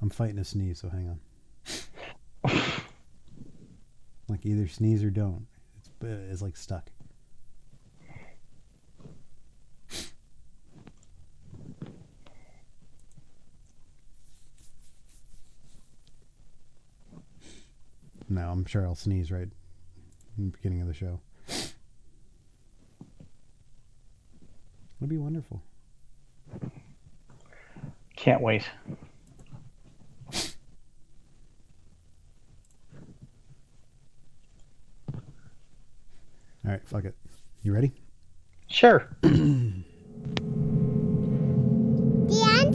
I'm fighting a sneeze, so hang on. like either sneeze or don't. It's uh, it's like stuck. No, I'm sure I'll sneeze right in the beginning of the show. It'll be wonderful. Can't wait. All right, fuck it. You ready? Sure. Dance,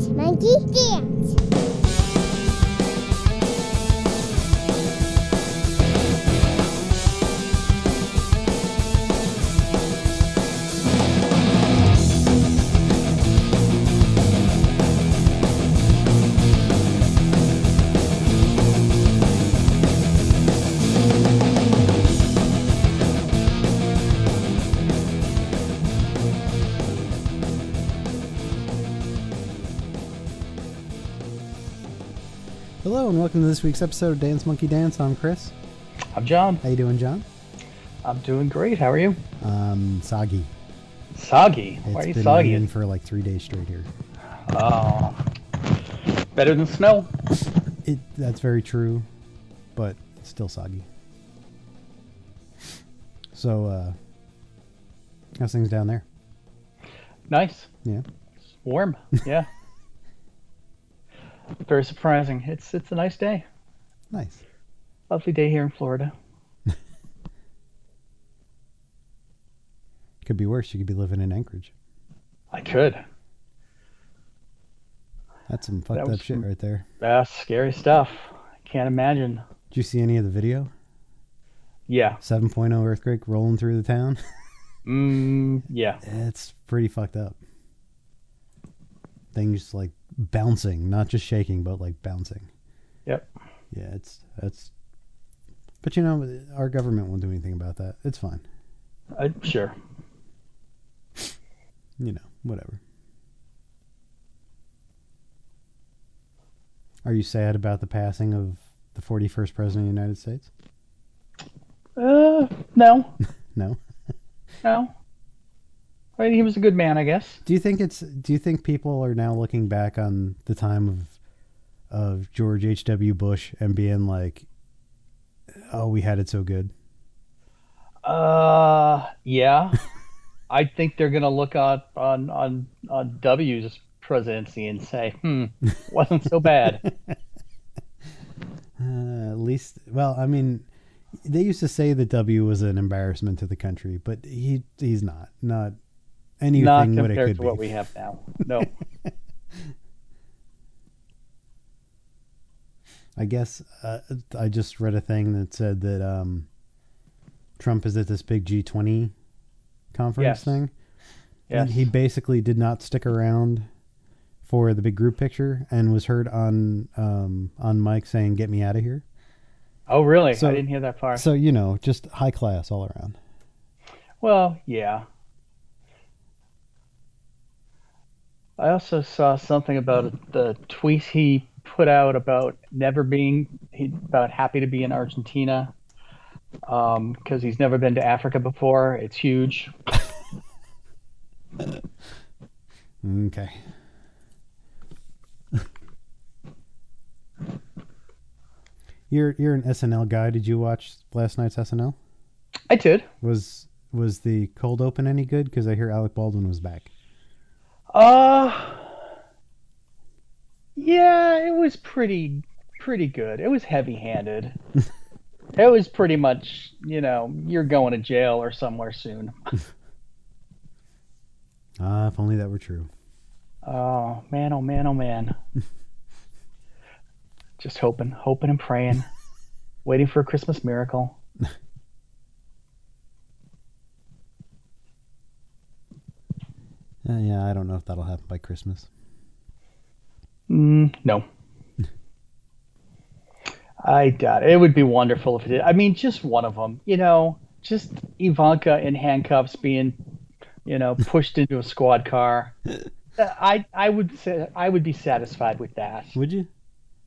monkey, dance. Hello and welcome to this week's episode of Dance Monkey Dance. I'm Chris. I'm John. How you doing, John? I'm doing great. How are you? Um, soggy. Soggy. It's Why are you been soggy? raining for like three days straight here. Oh. Better than snow. It that's very true, but it's still soggy. So, uh, how's things down there? Nice. Yeah. Warm. Yeah. Very surprising. It's it's a nice day. Nice. Lovely day here in Florida. Could be worse. You could be living in Anchorage. I could. That's some fucked That up shit right there. That's scary stuff. I can't imagine. Did you see any of the video? Yeah. 7.0 earthquake rolling through the town. Mm, yeah. it's pretty fucked up. Things like bouncing, not just shaking, but like bouncing. Yep. Yeah, it's that's. But you know, our government won't do anything about that. It's fine. I, sure. You know, whatever. Are you sad about the passing of the 41st president of the United States? Uh, no. No. No. I mean, he was a good man, I guess. Do you think it's? Do you think people are now looking back on the time of of George H. W. Bush and being like, "Oh, we had it so good." Uh, yeah. I think they're gonna look on on on, on W's presidency and say, "Hmm, wasn't so bad." Uh, at least, well, I mean, they used to say that W was an embarrassment to the country, but he he's not. Not anything Not compared could to be. what we have now. No. I guess uh, I just read a thing that said that um, Trump is at this big G20 conference Yes. thing. Yes. And he basically did not stick around for the big group picture and was heard on um, on mic saying, "Get me out of here." oh, really? So- I didn't hear that far. So you know, just high class all around. Well, yeah. I also saw something about the tweet he put out about never being he, about happy to be in Argentina um, because he's never been to Africa before. It's huge. Okay. you're you're an SNL guy. Did you watch last night's SNL? I did. Was was the cold open any good? Because I hear Alec Baldwin was back. Uh yeah, it was pretty pretty good. It was heavy-handed. it was pretty much, you know, you're going to jail or somewhere soon. Ah, if only that were true. Oh man, oh man, oh man. Just hoping, hoping and praying, waiting for a Christmas miracle. Uh, yeah, I don't know if that'll happen by Christmas. Mm, no. I doubt it. It would be wonderful if it did. I mean, just one of them. You know, just Ivanka in handcuffs being, you know, pushed into a squad car. I I would say I would be satisfied with that. Would you?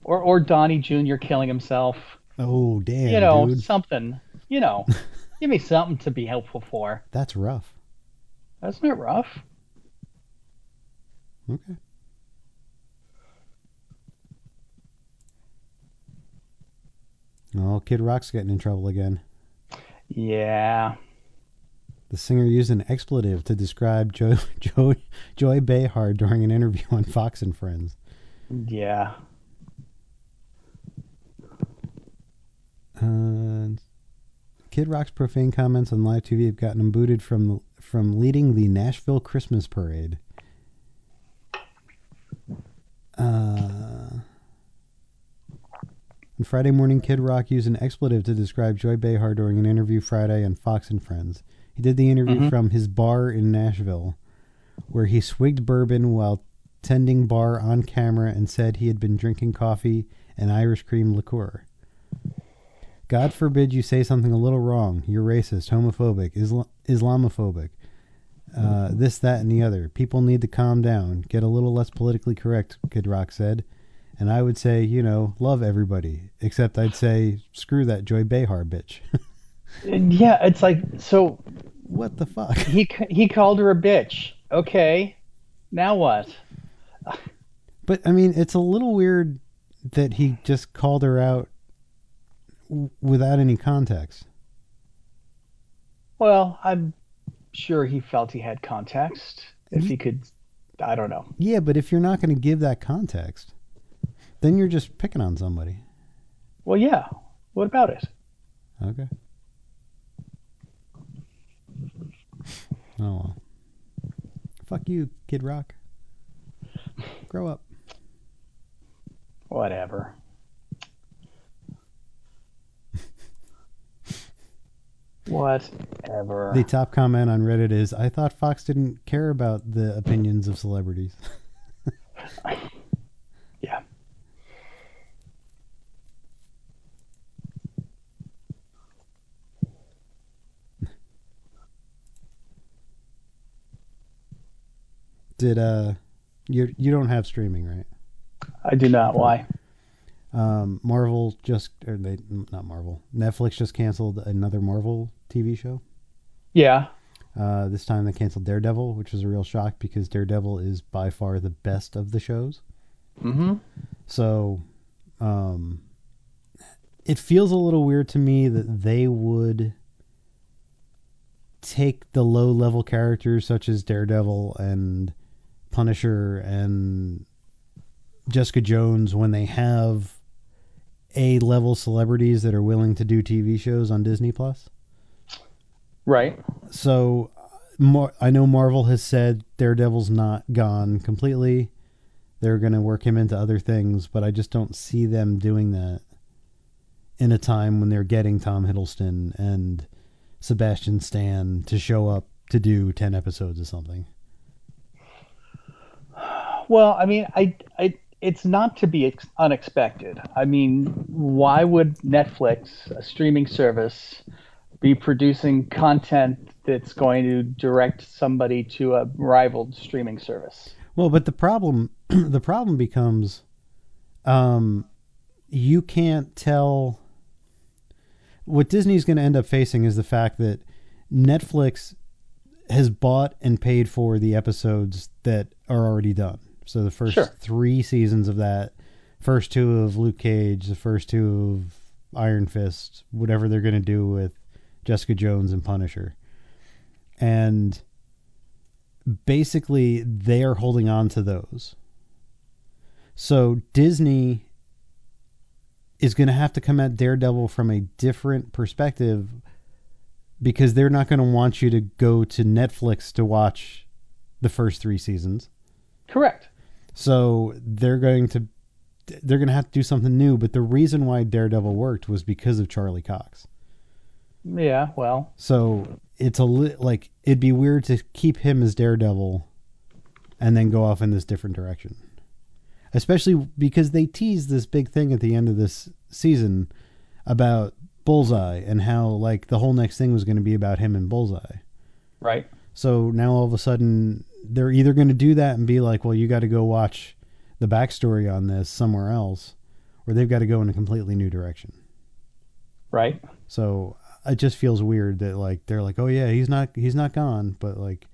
Or or Donnie Jr. killing himself. Oh damn, you know, dude. something. You know, give me something to be helpful for. That's rough. Isn't it rough? Okay. Oh, Kid Rock's getting in trouble again. Yeah. The singer used an expletive to describe jo- jo- Joy Behar during an interview on Fox and Friends. Yeah. Uh, Kid Rock's profane comments on live TV have gotten him booted from from leading the Nashville Christmas Parade. Uh, on Friday morning, Kid Rock used an expletive to describe Joy Behar during an interview Friday on Fox and Friends. He did the interview Mhm. from his bar in Nashville, where he swigged bourbon while tending bar on camera and said he had been drinking coffee and Irish cream liqueur. God forbid you say something a little wrong. You're racist, homophobic, Isla- Islamophobic, uh, this, that, and the other. People need to calm down, get a little less politically correct, Kid Rock said. And I would say, you know, love everybody. Except I'd say, screw that Joy Behar bitch. Yeah, it's like so what the fuck? he he called her a bitch. Okay. Now what? But I mean, it's a little weird that he just called her out w- without any context. Well, I'm sure he felt he had context. If he mm-hmm. could I don't know. Yeah, but if you're not going to give that context, then you're just picking on somebody. Well, yeah. What about it? Okay. Oh well. Fuck you, Kid Rock. Grow up. Whatever. Whatever. The top comment on Reddit is I thought Fox didn't care about the opinions of celebrities. yeah. Did uh you you don't have streaming, right? I do not. Why? Um Marvel just or they not Marvel. Netflix just canceled another Marvel TV show. Yeah. Uh this time they canceled Daredevil, which was a real shock because Daredevil is by far the best of the shows. Mm-hmm. So, um, it feels a little weird to me that they would take the low level characters such as Daredevil and Punisher and Jessica Jones when they have A level celebrities that are willing to do TV shows on Disney Plus. Right. So, Mar- I know Marvel has said Daredevil's not gone completely. They're going to work him into other things, but I just don't see them doing that in a time when they're getting Tom Hiddleston and Sebastian Stan to show up to do 10 episodes of something. Well, I mean, I, I, it's not to be ex- unexpected. I mean, why would Netflix, a streaming service, be producing content that's going to direct somebody to a rival streaming service? Well, but the problem the problem becomes um you can't tell what Disney's going to end up facing is the fact that Netflix has bought and paid for the episodes that are already done. So the first Sure. 3 seasons of that, first two of Luke Cage, the first two of Iron Fist, whatever they're going to do with Jessica Jones and Punisher. And basically they are holding on to those. So Disney is going to have to come at Daredevil from a different perspective because they're not going to want you to go to Netflix to watch the first 3 seasons. Correct. So they're going to they're going to have to do something new, but the reason why Daredevil worked was because of Charlie Cox. Yeah. Well. So it's a li- like it'd be weird to keep him as Daredevil and then go off in this different direction. Especially because they teased this big thing at the end of this season about Bullseye and how like the whole next thing was going to be about him and Bullseye. Right. So now all of a sudden they're either going to do that and be like, well, you got to go watch the backstory on this somewhere else, or they've got to go in a completely new direction. Right. So it just feels weird that like they're like, oh yeah, he's not he's not gone, but like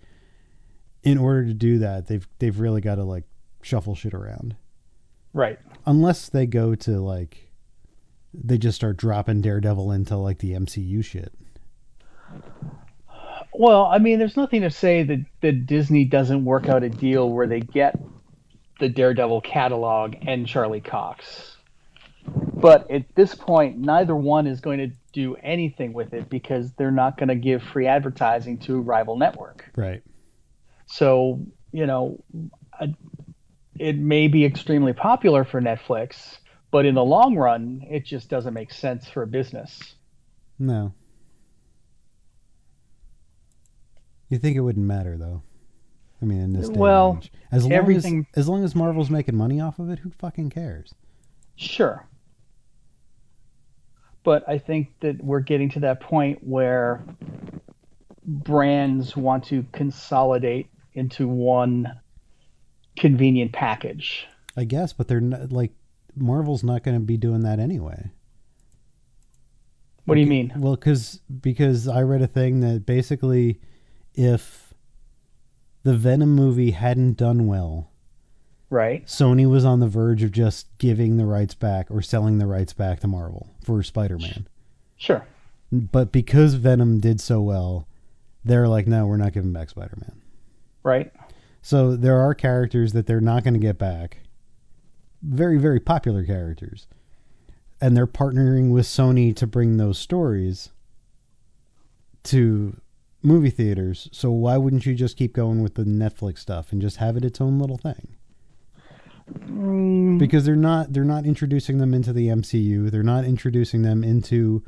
in order to do that, they've they've really got to like shuffle shit around. Right. Unless they go to like they just start dropping Daredevil into like the MCU shit. Well, I mean, there's nothing to say that, that Disney doesn't work out a deal where they get the Daredevil catalog and Charlie Cox. But at this point, neither one is going to do anything with it because they're not going to give free advertising to a rival network. Right. So, you know, it may be extremely popular for Netflix, but in the long run, it just doesn't make sense for a business. No. You think it wouldn't matter though? I mean, in this day Well, and age, as long everything- as as long as Marvel's making money off of it, who fucking cares? Sure. But I think that we're getting to that point where brands want to consolidate into one convenient package. I guess, but they're not, like Marvel's not going to be doing that anyway. What do you mean? Well, because because I read a thing that basically, if the Venom movie hadn't done well, Right? Sony was on the verge of just giving the rights back or selling the rights back to Marvel for Spider-Man. Sure. But because Venom did so well, they're like, no, we're not giving back Spider-Man. Right? So there are characters that they're not going to get back. Very, very popular characters. And they're partnering with Sony to bring those stories to movie theaters. So why wouldn't you just keep going with the Netflix stuff and just have it its own little thing? Mm, Because they're not they're not introducing them into the MCU. They're not introducing them into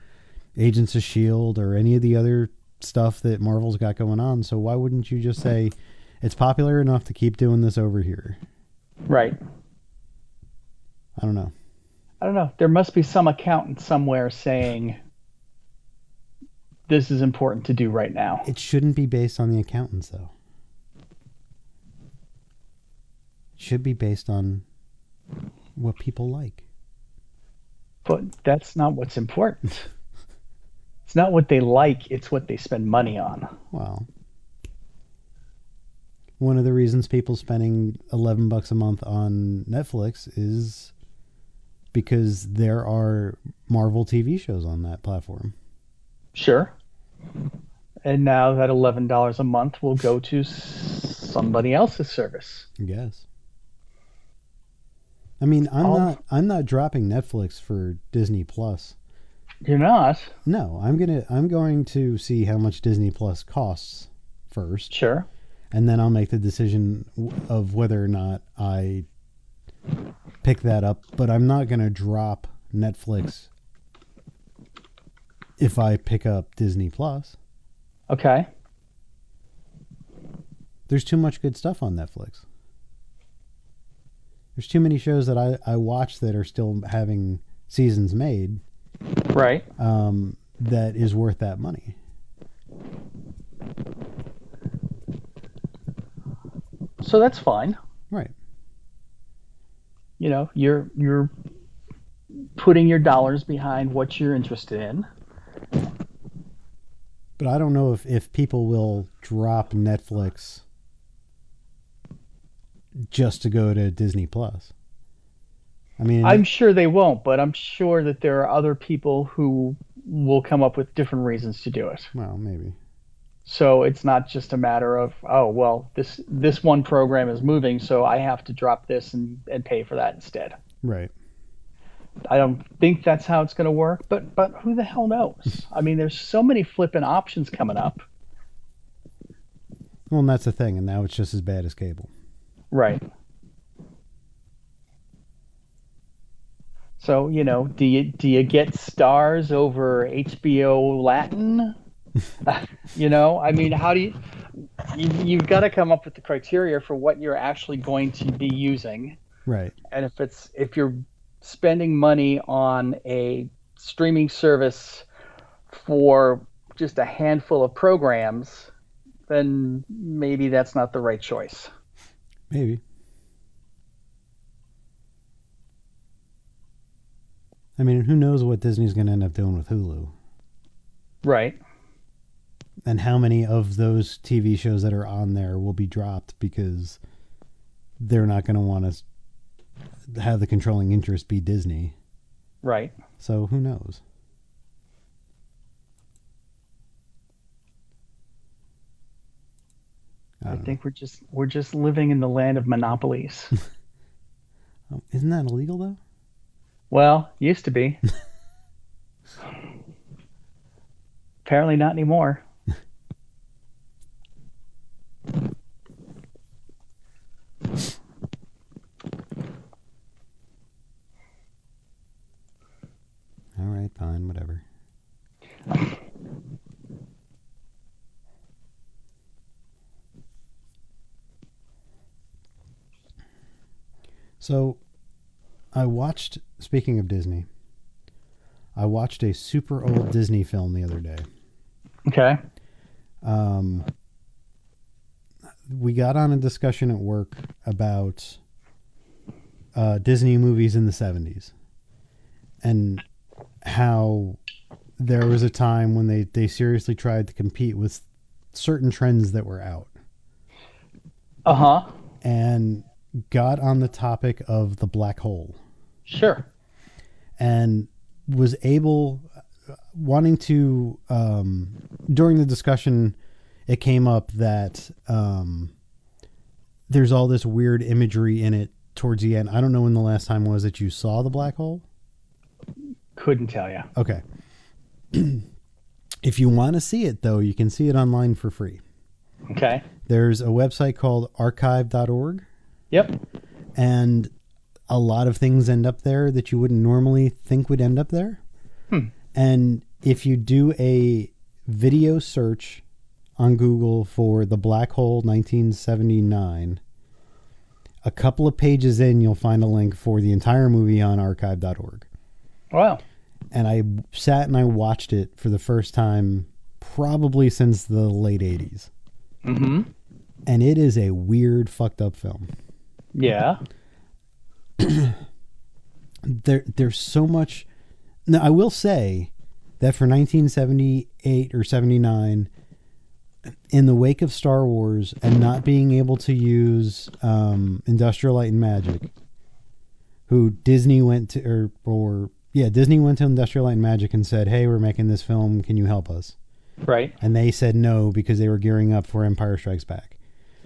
Agents of Shield or any of the other stuff that Marvel's got going on. So why wouldn't you just say it's popular enough to keep doing this over here? right. I don't know. I don't know. There must be some accountant somewhere saying this is important to do right now. It shouldn't be based on the accountants though. It should be based on what people like. But that's not what's important. It's not what they like, it's what they spend money on. Well, one of the reasons people spending 11 bucks a month on Netflix is because there are Marvel TV shows on that platform. Sure. And now that $11 a month will go to somebody else's service. I guess. I mean, I'm All- not I'm not dropping Netflix for Disney Plus. You're not? No, I'm going to I'm going to see how much Disney Plus costs first. Sure. and then I'll make the decision of whether or not I pick that up. But I'm not going to drop Netflix if I pick up Disney Plus. Okay. There's too much good stuff on Netflix. There's too many shows that I, I watch that are still having seasons made Right. um, that is worth that money. So that's fine. Right. You know, you're you're putting your dollars behind what you're interested in. But I don't know if, if people will drop Netflix just to go to Disney Plus. I mean, I'm sure they won't, but I'm sure that there are other people who will come up with different reasons to do it. well, maybe. So it's not just a matter of, oh, well, this this one program is moving, so I have to drop this and, and pay for that instead. Right. I don't think that's how it's going to work, but but who the hell knows? I mean, there's so many flipping options coming up. Well, and that's the thing, and now it's just as bad as cable. Right. So you know, do you do you get Starz over HBO Latin? you know, I mean, how do you, you you've got to come up with the criteria for what you're actually going to be using, Right. and if it's if you're spending money on a streaming service for just a handful of programs, then maybe that's not the right choice. Maybe. I mean, who knows what Disney's going to end up doing with Hulu? Right. And how many of those TV shows that are on there will be dropped because they're not going to want to have the controlling interest be Disney. Right. So who knows? I, know. think we're just we're just living in the land of monopolies. Oh, isn't that illegal though? well, used to be. Apparently not anymore. All right, fine, whatever. So, I watched. Speaking of Disney, I watched a super old Disney film the other day. Okay. Um, we got on a discussion at work about uh, Disney movies in the 70s and how there was a time when they, they seriously tried to compete with certain trends that were out Uh huh. and got on the topic of the black hole Sure. and was able wanting to um, during the discussion it came up that um, there's all this weird imagery in it towards the end i don't know when the last time was that you saw the black hole Couldn't tell you. okay if you want to see it though you can see it online for free Okay. there's a website called archive.org Yep. and a lot of things end up there that you wouldn't normally think would end up there. Hmm. And if you do a video search on Google for the Black Hole 1979, a couple of pages in, you'll find a link for the entire movie on archive.org. Wow. And I sat and I watched it for the first time probably since the late 80s. Mm-hmm. And it is a weird, fucked up film. Yeah. there there's so much now i will say that for 1978 or 79 in the wake of star wars and not being able to use um, industrial light and magic who disney went to or, or yeah disney went to industrial light and magic and said hey we're making this film can you help us Right. and they said no because they were gearing up for empire strikes back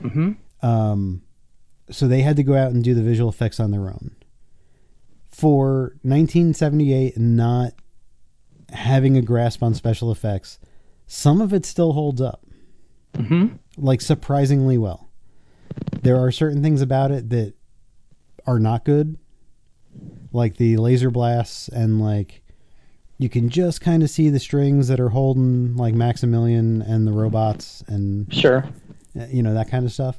Mm-hmm. um, so they had to go out and do the visual effects on their own. For 1978, not having a grasp on special effects, some of it still holds up, Mm-hmm. like surprisingly well. There are certain things about it that are not good, like the laser blasts, and like you can just kind of see the strings that are holding like Maximilian and the robots and Sure. uh, you know that kind of stuff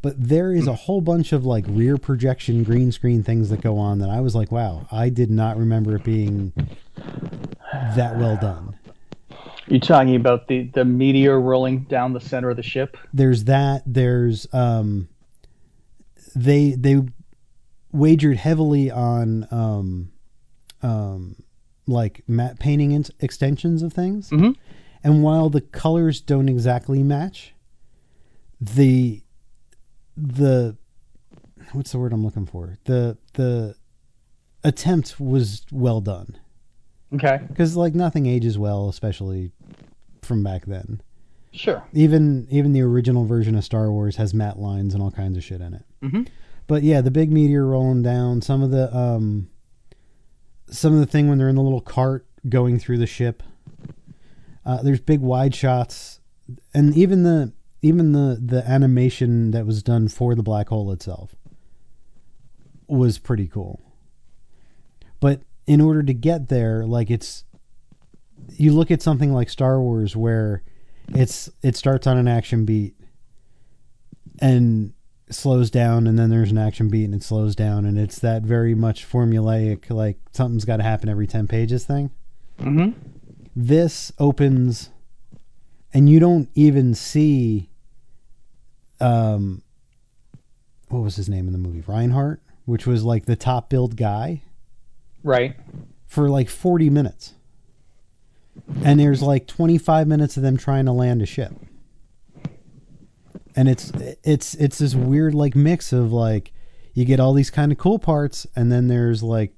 but there is a whole bunch of like rear projection green screen things that go on that i was like wow i did not remember it being that well done You're talking about the the meteor rolling down the center of the ship? there's that there's um they they wagered heavily on um um like matte painting ins- extensions of things Mhm. and while the colors don't exactly match the the what's the word i'm looking for the the attempt was well done Okay. because like nothing ages well especially from back then Sure. even even the original version of Star Wars has matte lines and all kinds of shit in it. Mhm. But yeah, the big meteor rolling down, some of the um some of the thing when they're in the little cart going through the ship. Uh, there's big wide shots and even the even the the animation that was done for the black hole itself was pretty cool. But in order to get there, like it's you look at something like Star Wars where it's it starts on an action beat and slows down and then there's an action beat and it slows down and it's that very much formulaic like something's got to happen every 10 pages thing Mm-hmm. this opens and you don't even see um, what was his name in the movie? Reinhardt, which was like the top billed guy Right. for like 40 minutes. And there's like 25 minutes of them trying to land a ship. And it's it's it's this weird like mix of like you get all these kind of cool parts and then there's like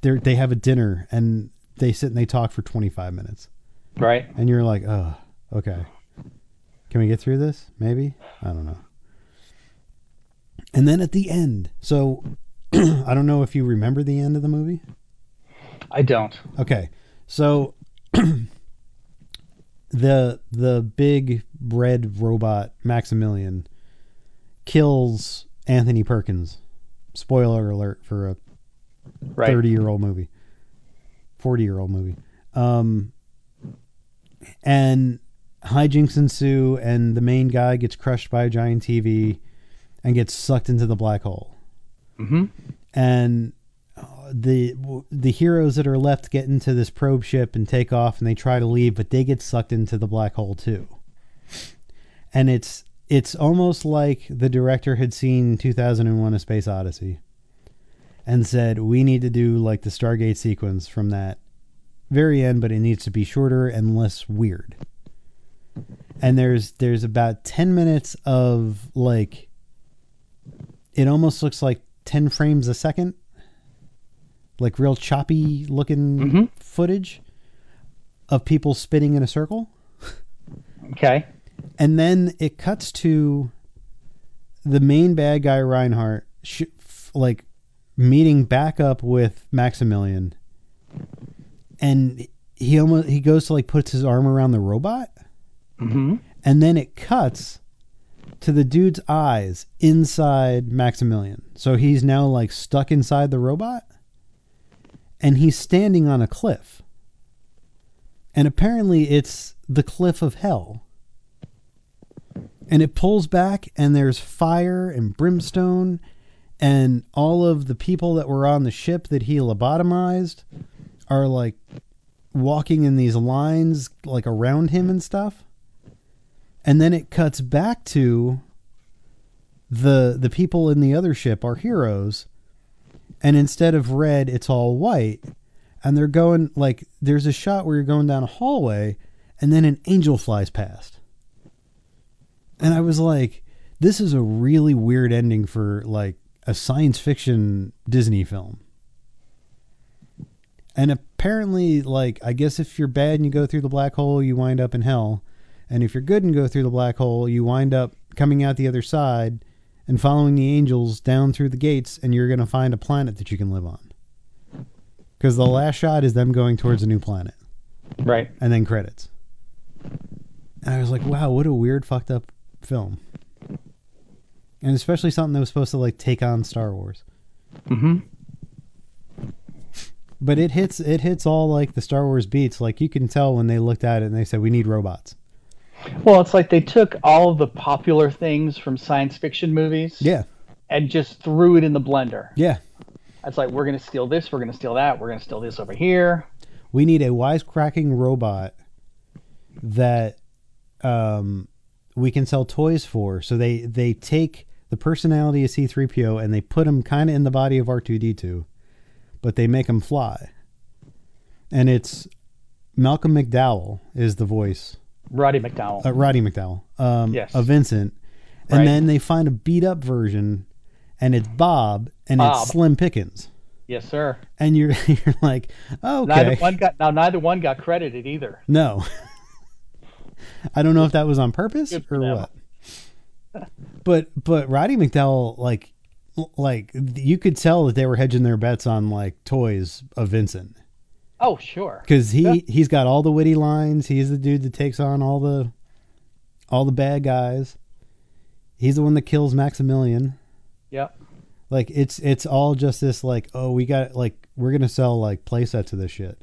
they they have a dinner and they sit and they talk for 25 minutes. Right. And you're like, "Oh, okay. Can we get through this? Maybe? I don't know." And then at the end. So I don't know if you remember the end of the movie. I don't. Okay, so the the big red robot Maximilian kills Anthony Perkins. Spoiler alert for a Right. thirty year old movie, forty year old movie. Um, and hijinks ensue, and the main guy gets crushed by a giant TV and gets sucked into the black hole Mm-hmm. and the the heroes that are left get into this probe ship and take off and they try to leave but they get sucked into the black hole too. And it's it's almost like the director had seen 2001 a space odyssey and said we need to do like the stargate sequence from that very end but it needs to be shorter and less weird. And there's there's about 10 minutes of like it almost looks like 10 frames a second like real choppy looking Mhm. footage of people spinning in a circle Okay. and then it cuts to the main bad guy Reinhardt sh- f- like meeting back up with Maximilian and he almost he goes to like puts his arm around the robot Mm-hmm. and then it cuts to the dude's eyes inside Maximilian. So he's now like stuck inside the robot and he's standing on a cliff. And apparently it's the cliff of hell. And it pulls back and there's fire and brimstone and all of the people that were on the ship that he lobotomized are like walking in these lines like around him and stuff and then it cuts back to the the people in the other ship are heroes and instead of red it's all white. And they're going like there's a shot where you're going down a hallway and then an angel flies past. And i was like this is a really weird ending for like a science fiction disney film. And apparently like i guess if you're bad and you go through the black hole you wind up in hell. And if you're good and go through the black hole, you wind up coming out the other side and following the angels down through the gates, and you're going to find a planet that you can live on. Because the last shot is them going towards a new planet, Right. and then credits. And I was like, wow, what a weird, fucked up film. And especially something that was supposed to like take on Star Wars. Mm-hmm. But it hits it hits all like the Star Wars beats. Like you can tell when they looked at it and they said, We need robots. Well, it's like they took all of the popular things from science fiction movies Yeah. and just threw it in the blender. Yeah. It's like we're gonna steal this, we're gonna steal that, we're gonna steal this over here. we need a wisecracking robot that um, we can sell toys for. So they they take the personality of C3PO and they put him kind of in the body of R2D2, but they make him fly. And it's Malcolm McDowell is the voice, Roddy McDowall. uh, Roddy McDowall, um, Yes. of Vincent. And Right. then they find a beat up version, and it's Bob, and Bob. it's Slim Pickens. yes, sir. And you're you're like, okay, Neither one got now. Neither one got credited either. No. I don't know if that was on purpose or them. what. But but Roddy McDowall like like you could tell that they were hedging their bets on like toys of Vincent Oh, sure. cuz he Yeah. he's got all the witty lines, he's the dude that takes on all the all the bad guys. He's the one that kills Maximilian. Yep. Like it's it's all just this like oh we got like we're going to sell like play sets of this shit.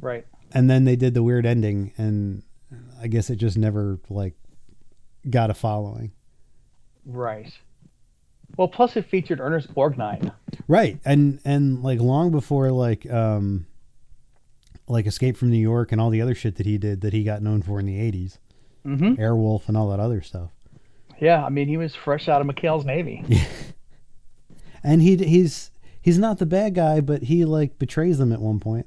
Right. and then they did the weird ending and i guess it just never like got a following Right. Well, plus it featured Ernest Borgnine. right and and like long before like um like escape from new york and all the other shit that he did that he got known for in the 80s Mm-hmm. airwolf and all that other stuff Yeah, I mean, he was fresh out of McHale's Navy. And he he's he's not the bad guy, but he like betrays them at one point.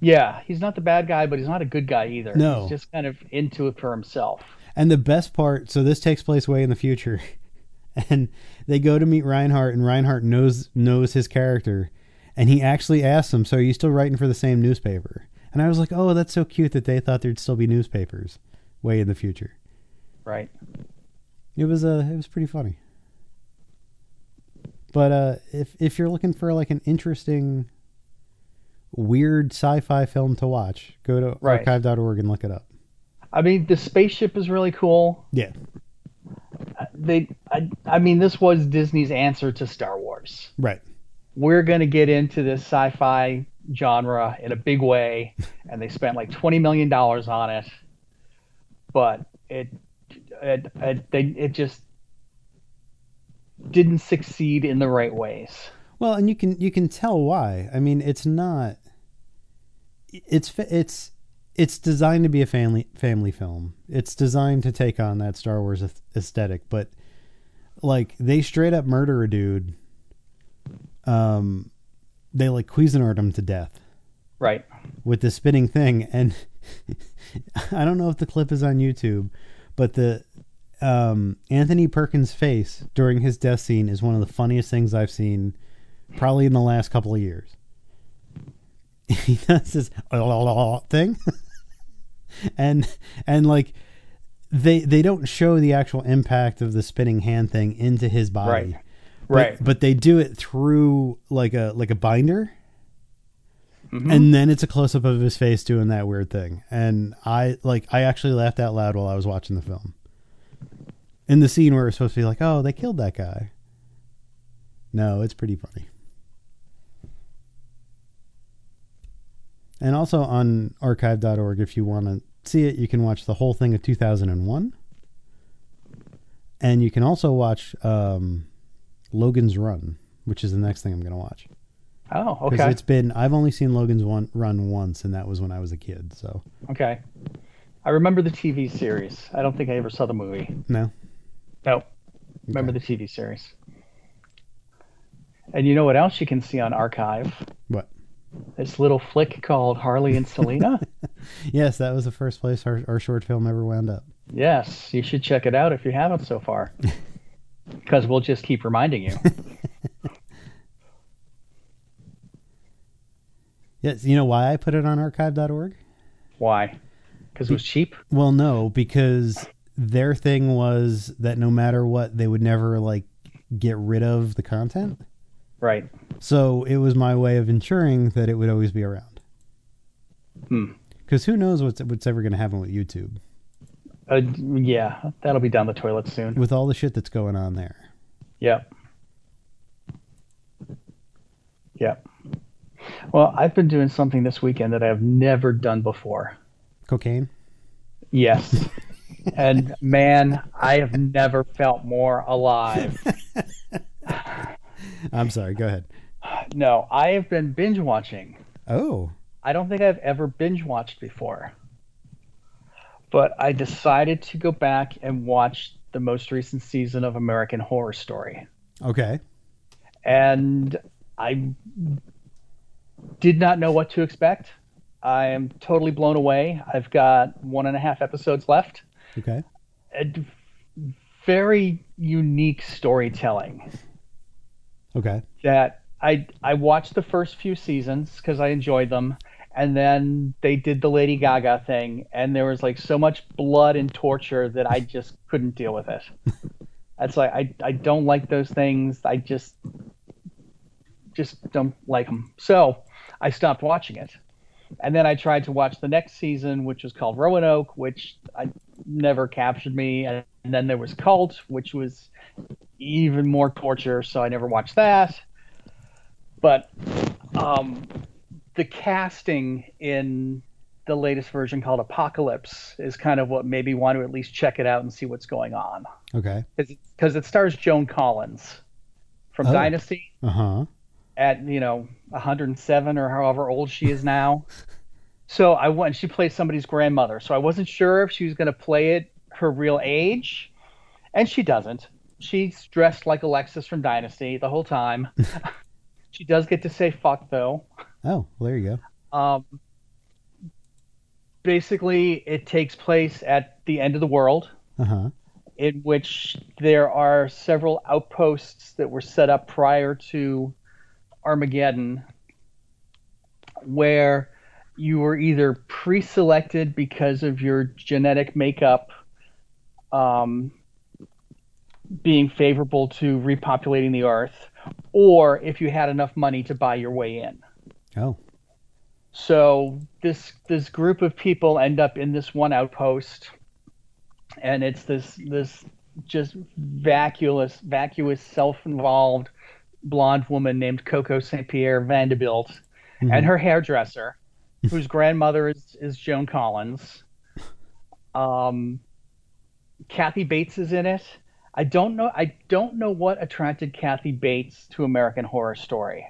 Yeah, he's not the bad guy, but he's not a good guy either. No. He's just kind of into it for himself. And the best part, so this takes place way in the future, and they go to meet Reinhardt, and Reinhardt knows knows his character, and he actually asks him, "So are you still writing for the same newspaper?" And I was like, "Oh, that's so cute that they thought there'd still be newspapers way in the future." Right. It was uh, it was pretty funny. But uh, if if you're looking for like an interesting, weird sci-fi film to watch, go to Right. archive.org and look it up. I mean, the spaceship is really cool. Yeah, They, I, I mean, this was Disney's answer to Star Wars. right. We're going to get into this sci-fi genre in a big way, and they spent like twenty million dollars on it. But it, it, it, they, it just didn't succeed in the right ways. Well, and you can you can tell why. I mean, it's not. It's it's it's designed to be a family family film. It's designed to take on that Star Wars aesthetic, but like they straight up murder a dude. Um, they like Cuisinart him to death Right. with the spinning thing, and I don't know if the clip is on YouTube, but the um, Anthony Perkins' face during his death scene is one of the funniest things I've seen, probably in the last couple of years. He does this thing, and and like they they don't show the actual impact of the spinning hand thing into his body, Right. But- Right. But, they do it through like a like a binder, Mhm. and then it's a close up of his face doing that weird thing. And I like I actually laughed out loud while I was watching the film. In the scene where it's supposed to be like, oh, they killed that guy. No, it's pretty funny. And also on archive.org, if you want to see it, you can watch the whole thing of 2001. And you can also watch um, Logan's Run, which is the next thing I'm going to watch. oh, Because okay. it's been, I've only seen Logan's one, Run once, and that was when I was a kid. So, Okay. I remember the TV series. I don't think I ever saw the movie. no. No. Remember the TV series. And you know what else you can see on Archive? What? This little flick called Harley and Selena. Yes, that was the first place our, our short film ever wound up. yes, you should check it out if you haven't so far. Because we'll just keep reminding you. Yes, you know why I put it on archive.org? Why? Because it was cheap? Well, no, because their thing was that no matter what, they would never like get rid of the content. Right. So it was my way of ensuring that it would always be around. Hmm. Because who knows what's what's ever going to happen with YouTube Uh, yeah, that'll be down the toilet soon. with all the shit that's going on there. Yep. Yep. Well, I've been doing something this weekend that I've never done before. Cocaine. Yes. and man, I have never felt more alive. I'm sorry. Go ahead. No, I have been binge watching. Oh, I don't think I've ever binge watched before. But I decided to go back and watch the most recent season of American Horror Story. okay. And I did not know what to expect. I am totally blown away. I've got one and a half episodes left. Okay. A d- very unique storytelling Okay. that I I watched the first few seasons because I enjoyed them, and then they did the Lady Gaga thing, and there was like so much blood and torture that I just couldn't deal with it. That's like I I don't like those things. I just just don't like them. So I stopped watching it, and then I tried to watch the next season, which was called Roanoke, which I never captured me, and, and then there was Cult, which was even more torture, so I never watched that. But um, the casting in the latest version called Apocalypse is kind of what made me want to at least check it out and see what's going on. Okay. Because it stars Joan Collins from Oh. Dynasty Uh huh. at, you know, 107 or however old she is now. so I went, she plays somebody's grandmother. So I wasn't sure if she was going to play it her real age. and she doesn't. She's dressed like Alexis from Dynasty the whole time. she does get to say fuck though. Oh, well, there you go. Um, basically, it takes place at the end of the world, Uh huh. in which there are several outposts that were set up prior to Armageddon, where you were either pre-selected because of your genetic makeup um, being favorable to repopulating the earth, or if you had enough money to buy your way in. Oh, So this this group of people end up in this one outpost, and it's this this just vacuous vacuous self-involved blonde woman named Coco Saint Pierre Vanderbilt, and her hairdresser, whose grandmother is is Joan Collins. Um, Kathy Bates is in it. I don't know. I don't know what attracted Kathy Bates to American Horror Story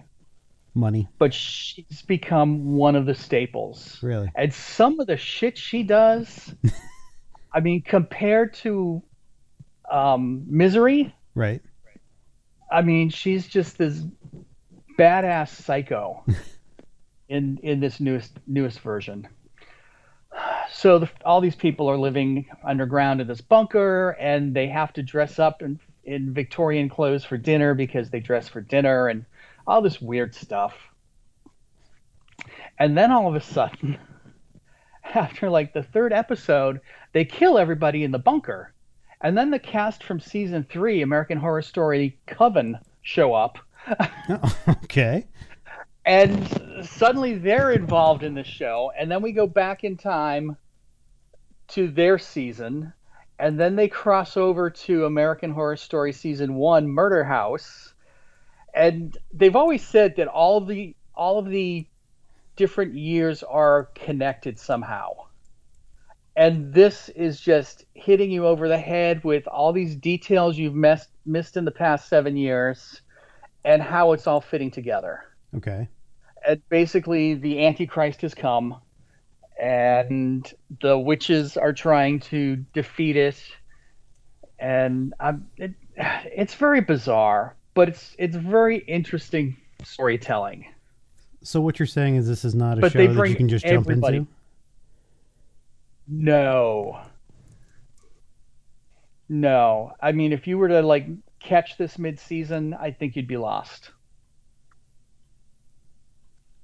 money. but she's become one of the staples. Really? And some of the shit she does, I mean, compared to um, Misery, Right. I mean, she's just this badass psycho in in this newest newest version. So the, all these people are living underground in this bunker, and they have to dress up in in Victorian clothes for dinner because they dress for dinner, and all this weird stuff. And then all of a sudden, after like the third episode, they kill everybody in the bunker. And then the cast from season three, American Horror Story Coven, show up. Oh, okay. And suddenly they're involved in the show. And then we go back in time to their season. And then they cross over to American Horror Story season one, Murder House. And they've always said that all of the all of the different years are connected somehow. And this is just hitting you over the head with all these details you've messed, missed in the past seven years and how it's all fitting together Okay. and basically the antichrist has come and the witches are trying to defeat it and I'm, it, it's very bizarre but it's it's very interesting storytelling So what you're saying is this is not a But show that you can just jump everybody. into? no no i mean if you were to like catch this mid-season i think you'd be lost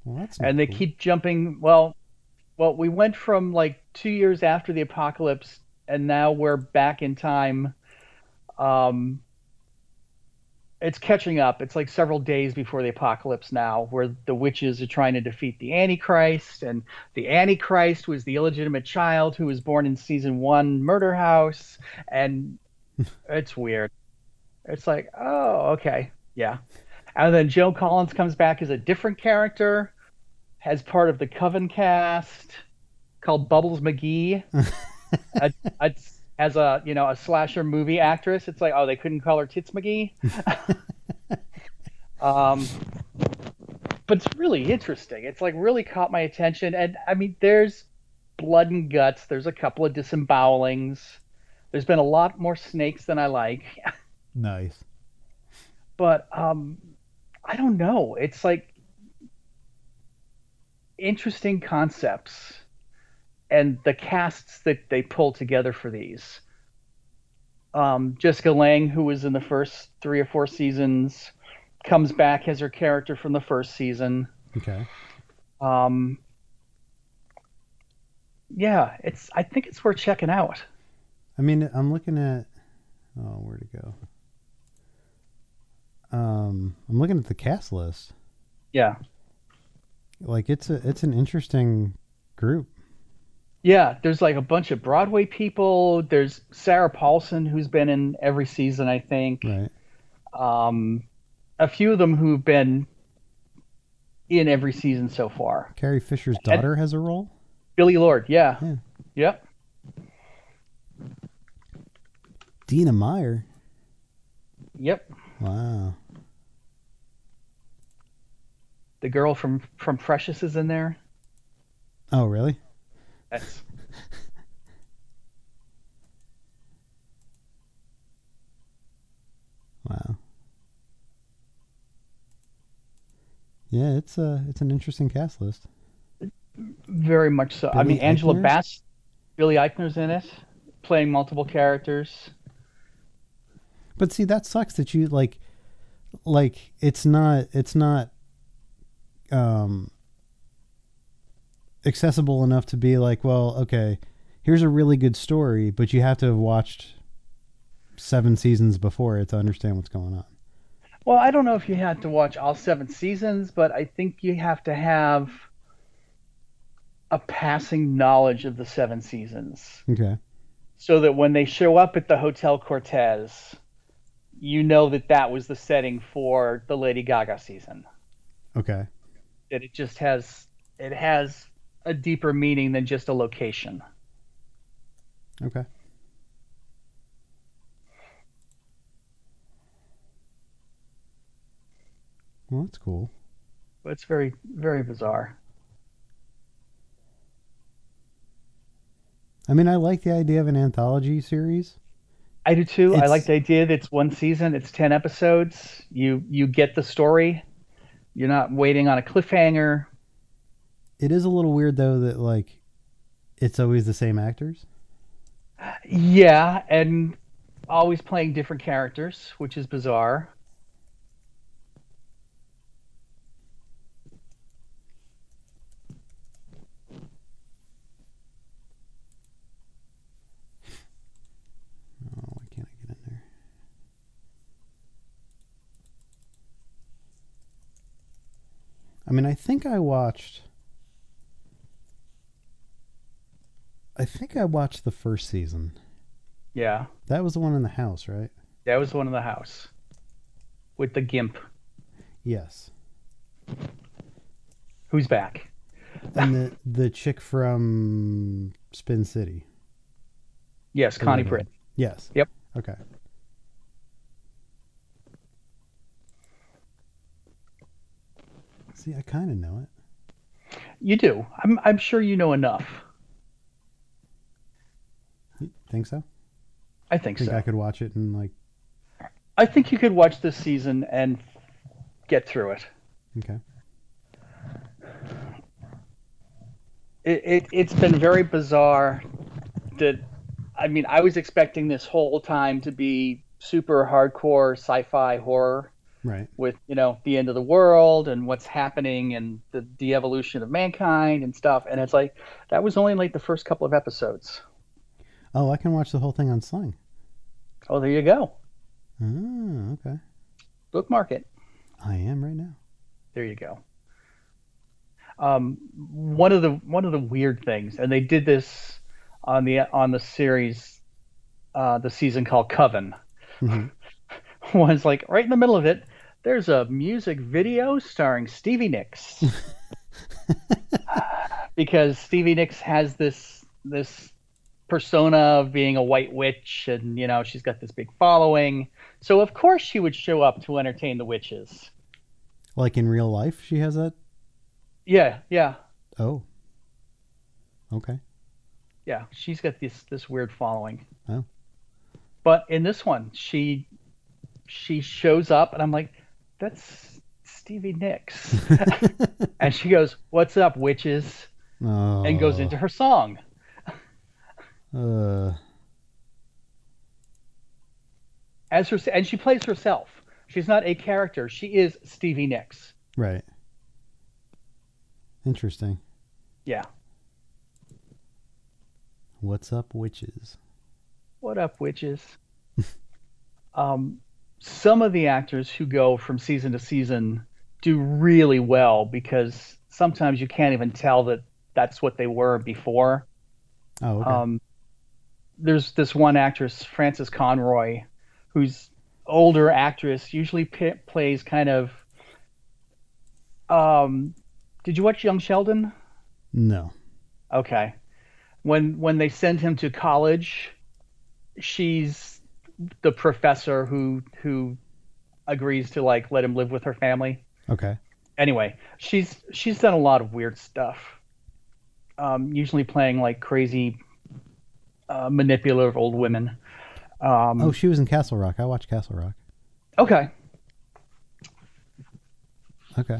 Well, that's and they cool. keep jumping well well we went from like two years after the apocalypse and now we're back in time um it's catching up. It's like several days before the apocalypse now where the witches are trying to defeat the antichrist and the antichrist was the illegitimate child who was born in season one murder house and it's weird. It's like oh okay yeah. And then Joan Collins comes back as a different character, as part of the Coven cast, called Bubbles McGee, a, as a you know a slasher movie actress. It's like oh they couldn't call her Tits McGee. um, but it's really interesting. It's like really caught my attention, and I mean there's blood and guts. There's a couple of disembowelings. There's been a lot more snakes than I like. nice. but um i don't know it's like interesting concepts and the casts that they pull together for these um Jessica Lange who was in the first three or four seasons comes back as her character from the first season Okay. um yeah it's i think it's worth checking out I mean, I'm looking at. Oh, where to go? Um, I'm looking at the cast list. yeah Like it's a it's an interesting group. Yeah, there's like a bunch of Broadway people. There's Sarah Paulson, who's been in every season, I think. Right. Um, a few of them who've been in every season so far. Carrie Fisher's daughter has a role. Billie Lourd, yeah. Yeah. Yep. Dina Meyer. Yep. Wow. The girl from from Precious is in there. Oh, really? Yes. wow. Yeah, it's a it's an interesting cast list. Very much so. Billy I mean, Eichner? Angela Bassett, Billy Eichner's in it, playing multiple characters. But see, that sucks that you like, like it's not it's not, um, accessible enough to be like, well, okay, here's a really good story, but you have to have watched seven seasons before it to understand what's going on. Well, I don't know if you had to watch all seven seasons, but I think you have to have a passing knowledge of the seven seasons Okay. so that when they show up at the Hotel Cortez, you know that that was the setting for the Lady Gaga season. Okay. That it just has it has a deeper meaning than just a location. Okay. Well, that's cool. But it's very very bizarre. I mean, I like the idea of an anthology series. I do too. I like the idea that it's one season, it's ten episodes. You you get the story. You're not waiting on a cliffhanger. It is a little weird though that like it's always the same actors. Yeah, and always playing different characters, which is bizarre. Oh, why can't I get in there? I mean, I think I watched. I think I watched the first season. Yeah, That was the one in the house, right? that was one in the house with the gimp Yes. who's back. And the the chick from Spin City. Yes, Connie Yeah. Britt. Yes. Yep. Okay. See, I kind of know it. You do. I'm I'm sure you know enough. Think so? I think Think so. I could watch it and like I think you could watch this season and get through it. okay. it, it it's been very bizarre that I mean I was expecting this whole time to be super hardcore sci-fi horror Right. with you know the end of the world and what's happening and the the evolution of mankind and stuff and it's like that was only like the first couple of episodes. Oh, I can watch the whole thing on Sling. Oh, there you go. Oh, okay. Bookmark it. I am right now. There you go. Um, one of the one of the weird things, and they did this on the on the series, uh, the season called Coven, Mhm. was like right in the middle of it. There's a music video starring Stevie Nicks, because Stevie Nicks has this this persona of being a white witch, and you know she's got this big following. So of course she would show up to entertain the witches. Like in real life, she has that. Yeah, yeah. Oh. Okay. Yeah, she's got this this weird following. Oh. But in this one, she she shows up, and I'm like, "That's Stevie Nicks," and she goes, "What's up, witches?" oh. and goes into her song. Uh. As her, and she plays herself. She's not a character. She is Stevie Nicks. Right. Interesting. Yeah. What's up, witches? What up, witches? um, some of the actors who go from season to season do really well because sometimes you can't even tell that that's what they were before. Oh, okay. Um, there's this one actress, Frances Conroy, who's older actress, usually p- plays kind of. Um, did you watch Young Sheldon? no. Okay. When when they send him to college, she's the professor who who agrees to like let him live with her family. Okay. Anyway, she's she's done a lot of weird stuff. Um, usually playing like crazy, uh, manipulative old women. Um, oh, she was in Castle Rock. I watched Castle Rock. Okay. Okay.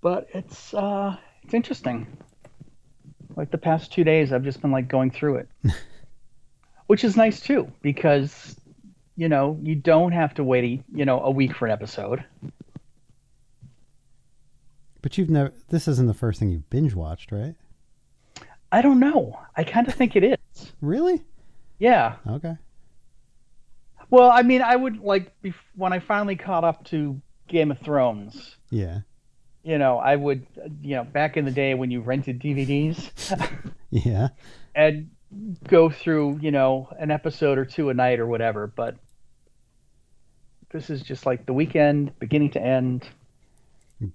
But it's uh, it's interesting. Like the past two days, I've just been like going through it, which is nice too because you know you don't have to wait you know a week for an episode. But you've never. This isn't the first thing you've binge watched, right? I don't know. I kind of think it is. Really? Yeah. Okay. Well, I mean, I would like bef- when I finally caught up to Game of Thrones. Yeah. You know, I would, you know, back in the day when you rented DVDs Yeah. and go through, you know, an episode or two a night or whatever. But this is just like the weekend, beginning to end,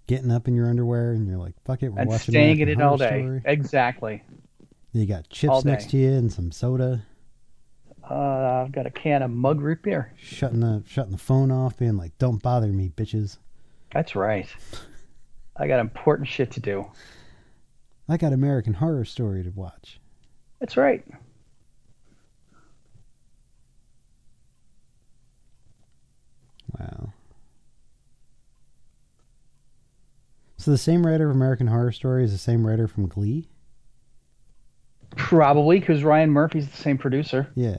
Getting up in your underwear and you're like, fuck it, we're and watching staying in it all day. Story. Exactly. You got chips next to you and some soda. Uh, I've got a can of mug root beer. Shutting the shutting the phone off, being like, "Don't bother me, bitches." That's right. I got important shit to do. I got American Horror Story to watch. That's right. Wow. So the same writer of American Horror Story is the same writer from Glee. Probably because Ryan Murphy's the same producer. Yeah,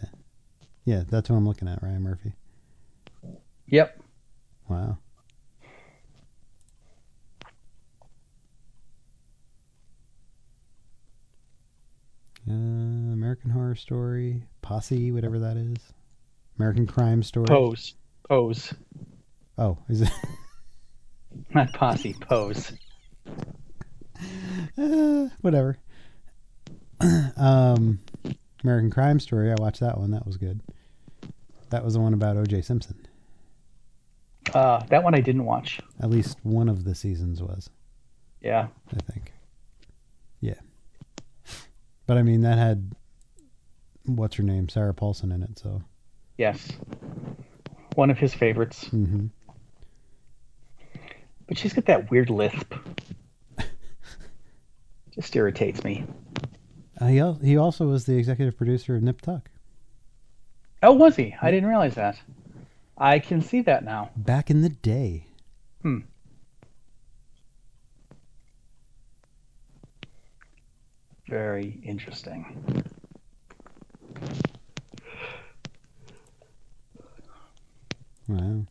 yeah, that's who I'm looking at, Ryan Murphy. Yep. Wow. Uh, American Horror Story, Posse, whatever that is. American Crime Story. Pose. Pose. Oh, is it? Not posse. Pose. Uh, whatever. um, American Crime Story. I watched that one. That was good. That was the one about O.J. Simpson. Uh, that one I didn't watch. At least one of the seasons was, Yeah. I think. Yeah. But I mean, that had what's her name, Sarah Paulson in it. So. Yes. One of his favorites. hmm But she's got that weird lisp. Just irritates me. Uh, he al- he also was the executive producer of Nip Tuck Oh, was he? I didn't realize that. I can see that now. back in the day. Hmm. Very interesting. Wow.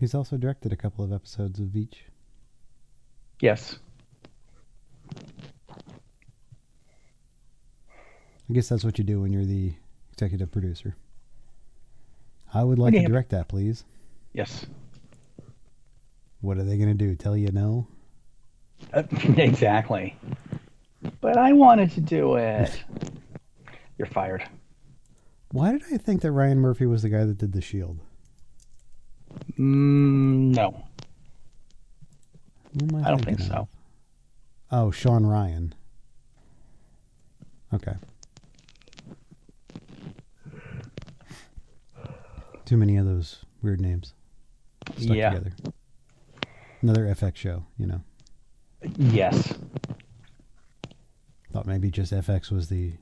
He's also directed a couple of episodes of Veach. Yes. I guess that's what you do when you're the executive producer. I would like to direct that, please. Yes. What are they going to do? Tell you no? Uh, exactly. But I wanted to do it. You're fired. Why did I think that Ryan Murphy was the guy that did The Shield? Mm, no. Who am I don't think thinking so. Oh, Shawn Ryan. Okay. Too many of those weird names stuck Yeah. together. Another FX show, you know. Yes. Thought maybe just FX was the,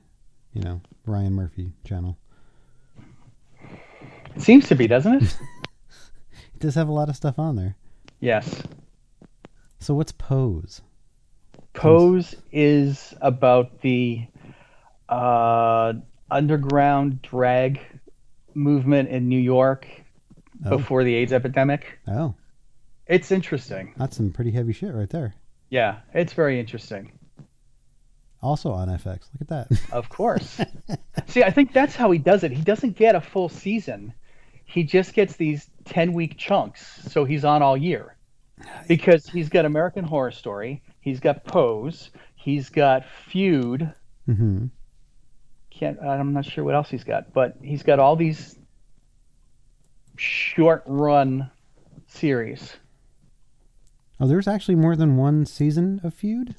you know, Ryan Murphy channel. It seems to be, doesn't it? Does have a lot of stuff on there. yes. So what's Pose? Pose is about the uh, underground drag movement in New York Oh. before the AIDS epidemic. Oh, It's interesting. that's some pretty heavy shit right there. Yeah, it's very interesting. Also on FX. Look at that. Of course. See, I think that's how he does it. He doesn't get a full season. He just gets these 10 week chunks, so he's on all year. Because he's got American Horror Story, he's got Pose, he's got Feud. hmm Can't I'm not sure what else he's got, but he's got all these short run series. Oh, there's actually more than one season of Feud?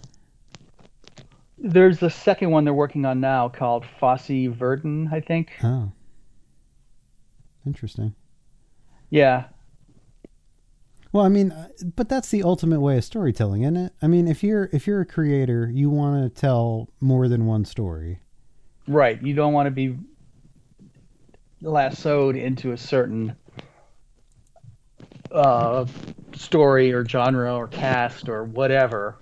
There's the second one they're working on now called Fosse Verdon, I think. Oh. Interesting. Yeah, Well, I mean, uh, but that's the ultimate way of storytelling, isn't it? I mean, if you're if you're a creator, you want to tell more than one story. Right. You don't want to be lassoed into a certain uh, story or genre or cast or whatever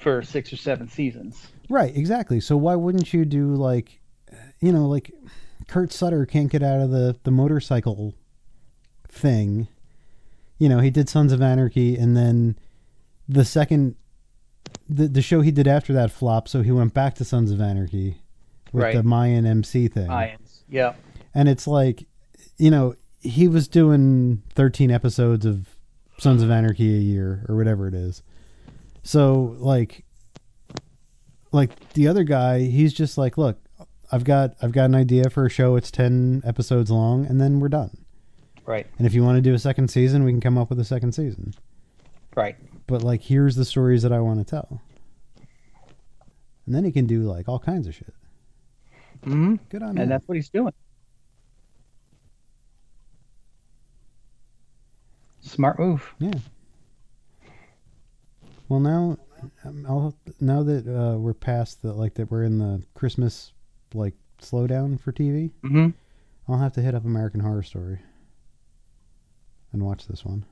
for six or seven seasons. Right, exactly. So why wouldn't you do like, you know, like Kurt Sutter can't get out of the the motorcycle thing. You know, he did Sons of Anarchy, and then the second the the show he did after that flopped, so he went back to Sons of Anarchy with Right. the Mayan MC thing. Lions. Yeah. And it's like, you know, he was doing 13 episodes of Sons of Anarchy a year or whatever it is. So like like the other guy, he's just like, look, I've got I've got an idea for a show it's 10 episodes long and then we're done. Right. And if you want to do a second season, we can come up with a second season. Right. But like here's the stories that I want to tell. And then he can do like all kinds of shit. hmm Good on And him. that's what he's doing. Smart move. Yeah. Well, now, um, I'll, now that uh, we're past the like that we're in the Christmas like slowdown for TV, hmm I'll have to hit up American Horror Story and watch this one.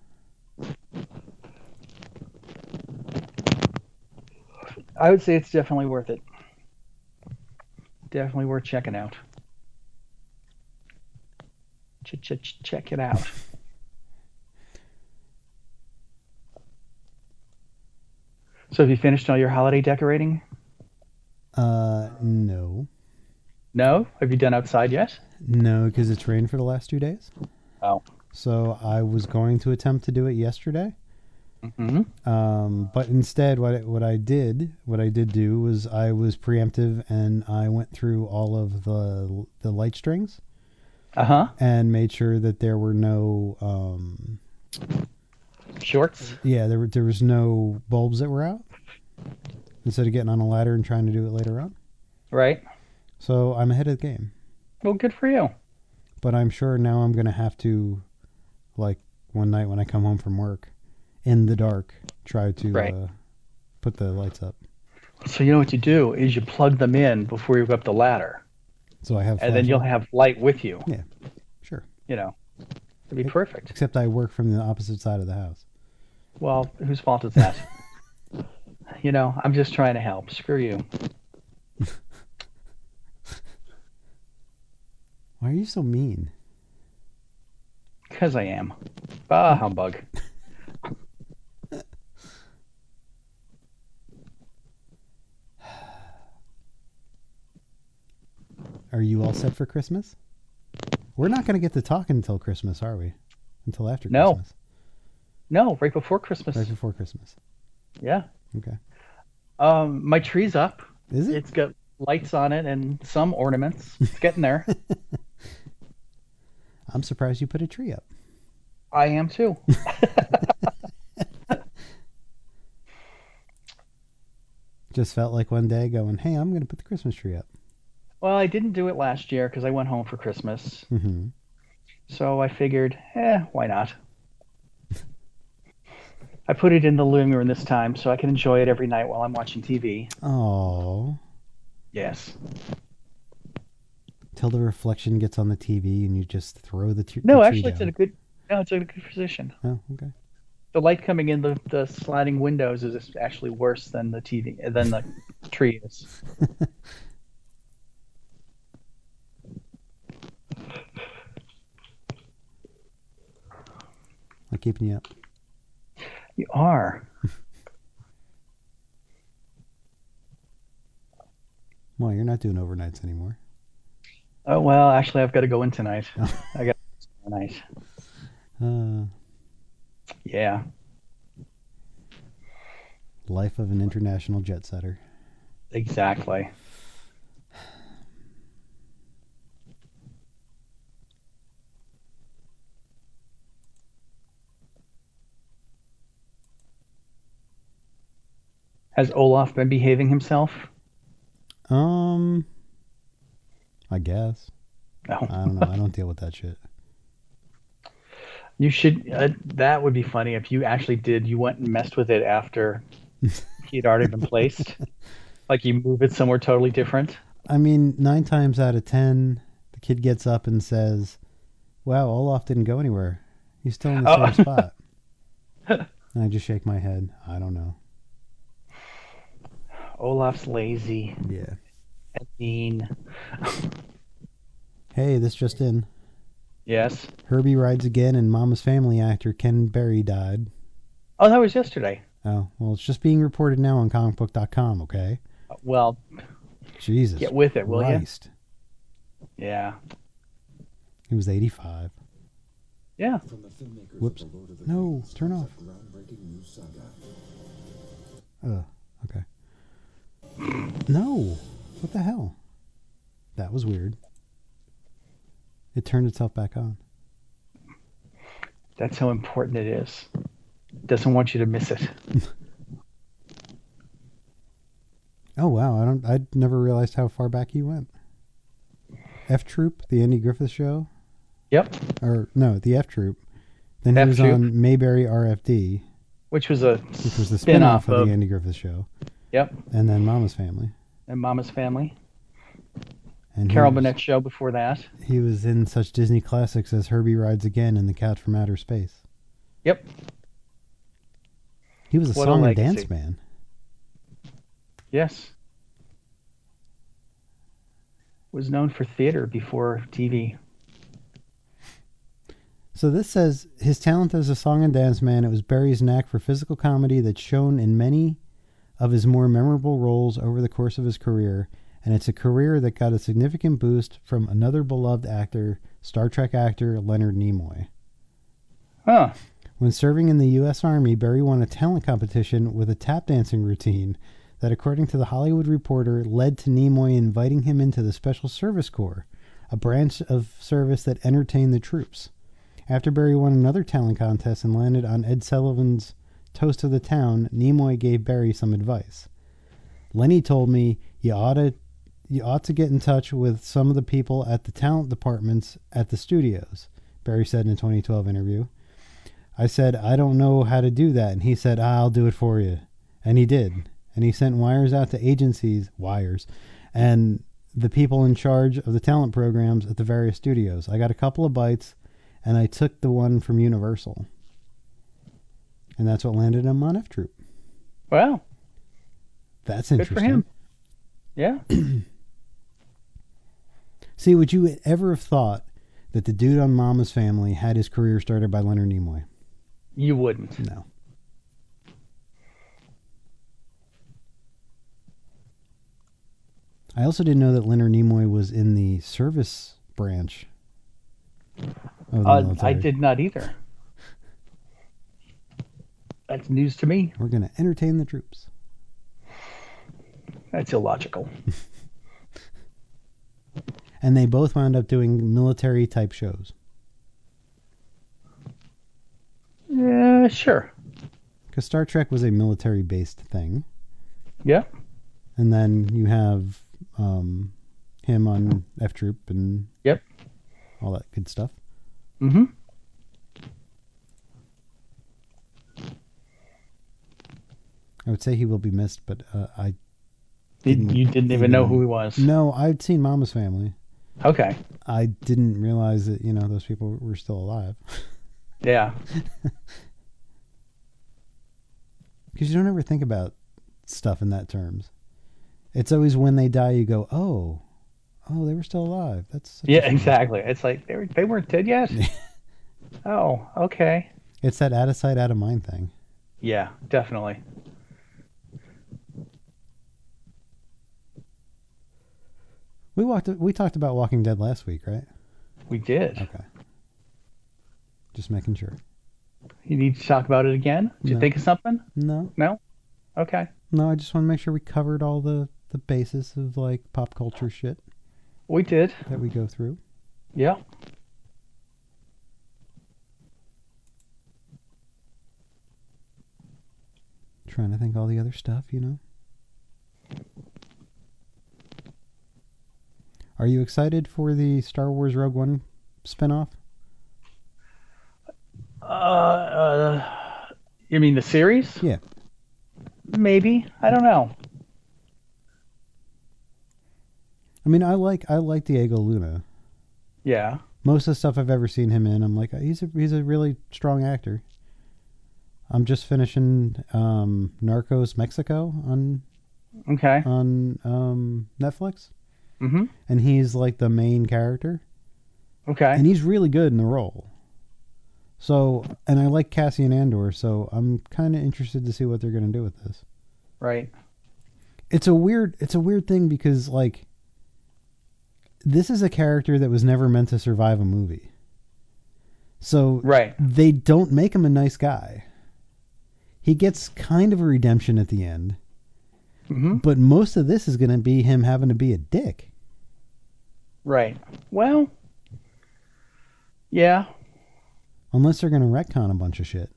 I would say it's definitely worth it. Definitely worth checking out. Ch- ch- ch- check it out. So, have you finished all your holiday decorating? Uh, no, No. Have you done outside yet? no, because it's rained for the last two days. Oh. So I was going to attempt to do it yesterday, hmm um, but instead, what I, what I did, what I did do was I was preemptive and I went through all of the the light strings. Uh huh. and made sure that there were no um Shorts. yeah there were there was no bulbs that were out instead of getting on a ladder and trying to do it later on Right. So i'm ahead of the game Well, good for you. but i'm sure now i'm gonna have to like one night when i come home from work in the dark try to Right. uh, put the lights up So you know what you do is you plug them in before you go up the ladder, so i have and then you'll have light with you. Yeah, sure You know, it'd be perfect. except i work from the opposite side of the house Well, whose fault is that? you know, I'm just trying to help. Screw you. Why are you so mean Because I am. Ah, humbug. are you all set for christmas we're not going to get to talk until christmas are we until after No. christmas No, right before Christmas. Right before Christmas. Yeah. Okay. Um, my tree's up. Is it? It's got lights on it and some ornaments. It's getting there. I'm surprised you put a tree up. I am too. Just felt like one day going, hey, I'm going to put the Christmas tree up. Well, I didn't do it last year because I went home for Christmas. hmm So I figured, eh, why not? I put it in the living room this time so I can enjoy it every night while I'm watching TV. Oh. Yes. Till the reflection gets on the TV and you just throw the, t- No, the tree actually, it's in a good. No, it's in a good position. Oh, okay. The light coming in the, the sliding windows is actually worse than the TV than the tree is. I'm keeping you up. You are. Well, you're not doing overnights anymore. Oh well, actually, I've got to go in tonight. I got tonight. Uh, Yeah. life of an international jet setter. Exactly. Has Olaf been behaving himself? Um, I guess. No. I don't know. I don't deal with that shit. You should. Uh, that would be funny if you actually did. You went and messed with it after he had already been placed. Like you move it somewhere totally different. I mean, nine times out of ten, the kid gets up and says, "Wow, Olaf didn't go anywhere. He's still in the Oh. same spot." And I just shake my head. I don't know. Olaf's lazy Yeah. And mean. Hey, this just in. Yes. Herbie rides again, and Mama's Family actor Ken Berry died. Oh, that was yesterday. Oh, well, it's just being reported now on comicbook.com, okay? Uh, well, Jesus. get with it, will you? Yeah. He was 85. Yeah. From the filmmakers Whoops. of the Lord of the No, Rings turn off. a groundbreaking new saga. Oh, okay. No. What the hell? That was weird. It turned itself back on. That's how important it is. Doesn't want you to miss it. Oh wow, I don't I never realized how far back he went. F Troop, the Andy Griffith show? Yep. Or no, the F Troop. Then he F was Troop. on Mayberry RFD, Which was a which was the spin-off spin-off of, of the Andy Griffith show. Yep. And then Mama's Family. And Mama's Family. And Carol was- Burnett show before that. He was in such Disney classics as Herbie Rides Again and The Cat from Outer Space. Yep. He was a What a song and dance man. Yes. Was known for theater before TV. So this says his talent as a song and dance man, it was Berry's knack for physical comedy that's shown in many of his more memorable roles over the course of his career, and it's a career that got a significant boost from another beloved actor, Star Trek actor Leonard Nimoy. Huh. When serving in the U.S. Army, Berry won a talent competition with a tap dancing routine that, according to the Hollywood Reporter, led to Nimoy inviting him into the Special Service Corps, a branch of service that entertained the troops. After Berry won another talent contest and landed on Ed Sullivan's Toast of the Town, Nimoy gave Berry some advice. Lenny told me you ought to you ought to get in touch with some of the people at the talent departments at the studios, Berry said in a 2012 interview. I said, I don't know how to do that. And he said, I'll do it for you. And he did. And he sent wires out to agencies, wires, and the people in charge of the talent programs at the various studios. I got a couple of bites, and I took the one from Universal. And that's what landed him on F Troop. Well, That's good interesting. for him. Yeah. See, would you ever have thought that the dude on Mama's Family had his career started by Leonard Nimoy? You wouldn't. No. I also didn't know that Leonard Nimoy was in the service branch Uh. I did not either. That's news to me. We're going to entertain the troops. That's illogical. And they both wound up doing military type shows. Yeah, sure. Because Star Trek was a military based thing. Yeah. And then you have um, him on F Troop and Yep. all that good stuff. Mm-hmm. I would say he will be missed, but uh, I You, Didn't you didn't even know who he was. no, I'd seen Mama's Family. Okay. I didn't realize that you know those people were still alive Yeah. because you don't ever think about stuff in that terms. It's always when they die you go, oh, oh, they were still alive. That's such Yeah, shame." exactly. It's like they were, they weren't dead yet. oh, okay. It's that out of sight, out of mind thing. Yeah, definitely. We walked. We talked about Walking Dead last week, right? We did. Okay. Just making sure. You need to talk about it again? Did you think of something? No, No? Okay. no. I just want to make sure we covered all the the basis of like pop culture shit We did. that we go through. Yeah. Trying to think all the other stuff, you know. Are you excited for the Star Wars Rogue One spinoff? Uh, uh, you mean the series? Yeah. Maybe. I don't know. I mean, I like I like Diego Luna. Yeah. Most of the stuff I've ever seen him in, I'm like, he's a he's a really strong actor. I'm just finishing um, Narcos Mexico on Okay. on um, Netflix, Mm-hmm. and he's like the main character, Okay. and he's really good in the role. So, and I like Cassian Andor, so I'm kind of interested to see what they're going to do with this. right. It's a weird, it's a weird thing because like, this is a character that was never meant to survive a movie. So Right. they don't make him a nice guy. He gets kind of a redemption at the end, Mm-hmm. but most of this is going to be him having to be a dick. Right. Well. Yeah. Unless they're going to retcon a bunch of shit.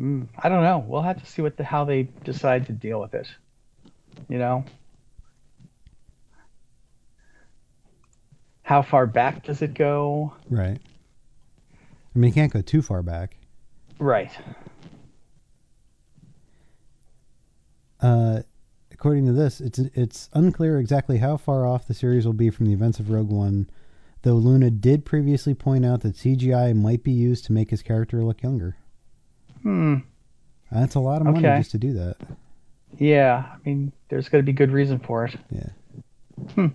Mm, I don't know. We'll have to see what the how they decide to deal with it. You know. How far back does it go? Right. I mean, you can't go too far back. Right. Uh, according to this, it's it's unclear exactly how far off the series will be from the events of Rogue One, though Luna did previously point out that CGI might be used to make his character look younger. Hmm. That's a lot of money Okay. just to do that. Yeah. I mean, there's got to be good reason for it. Yeah. Hmm.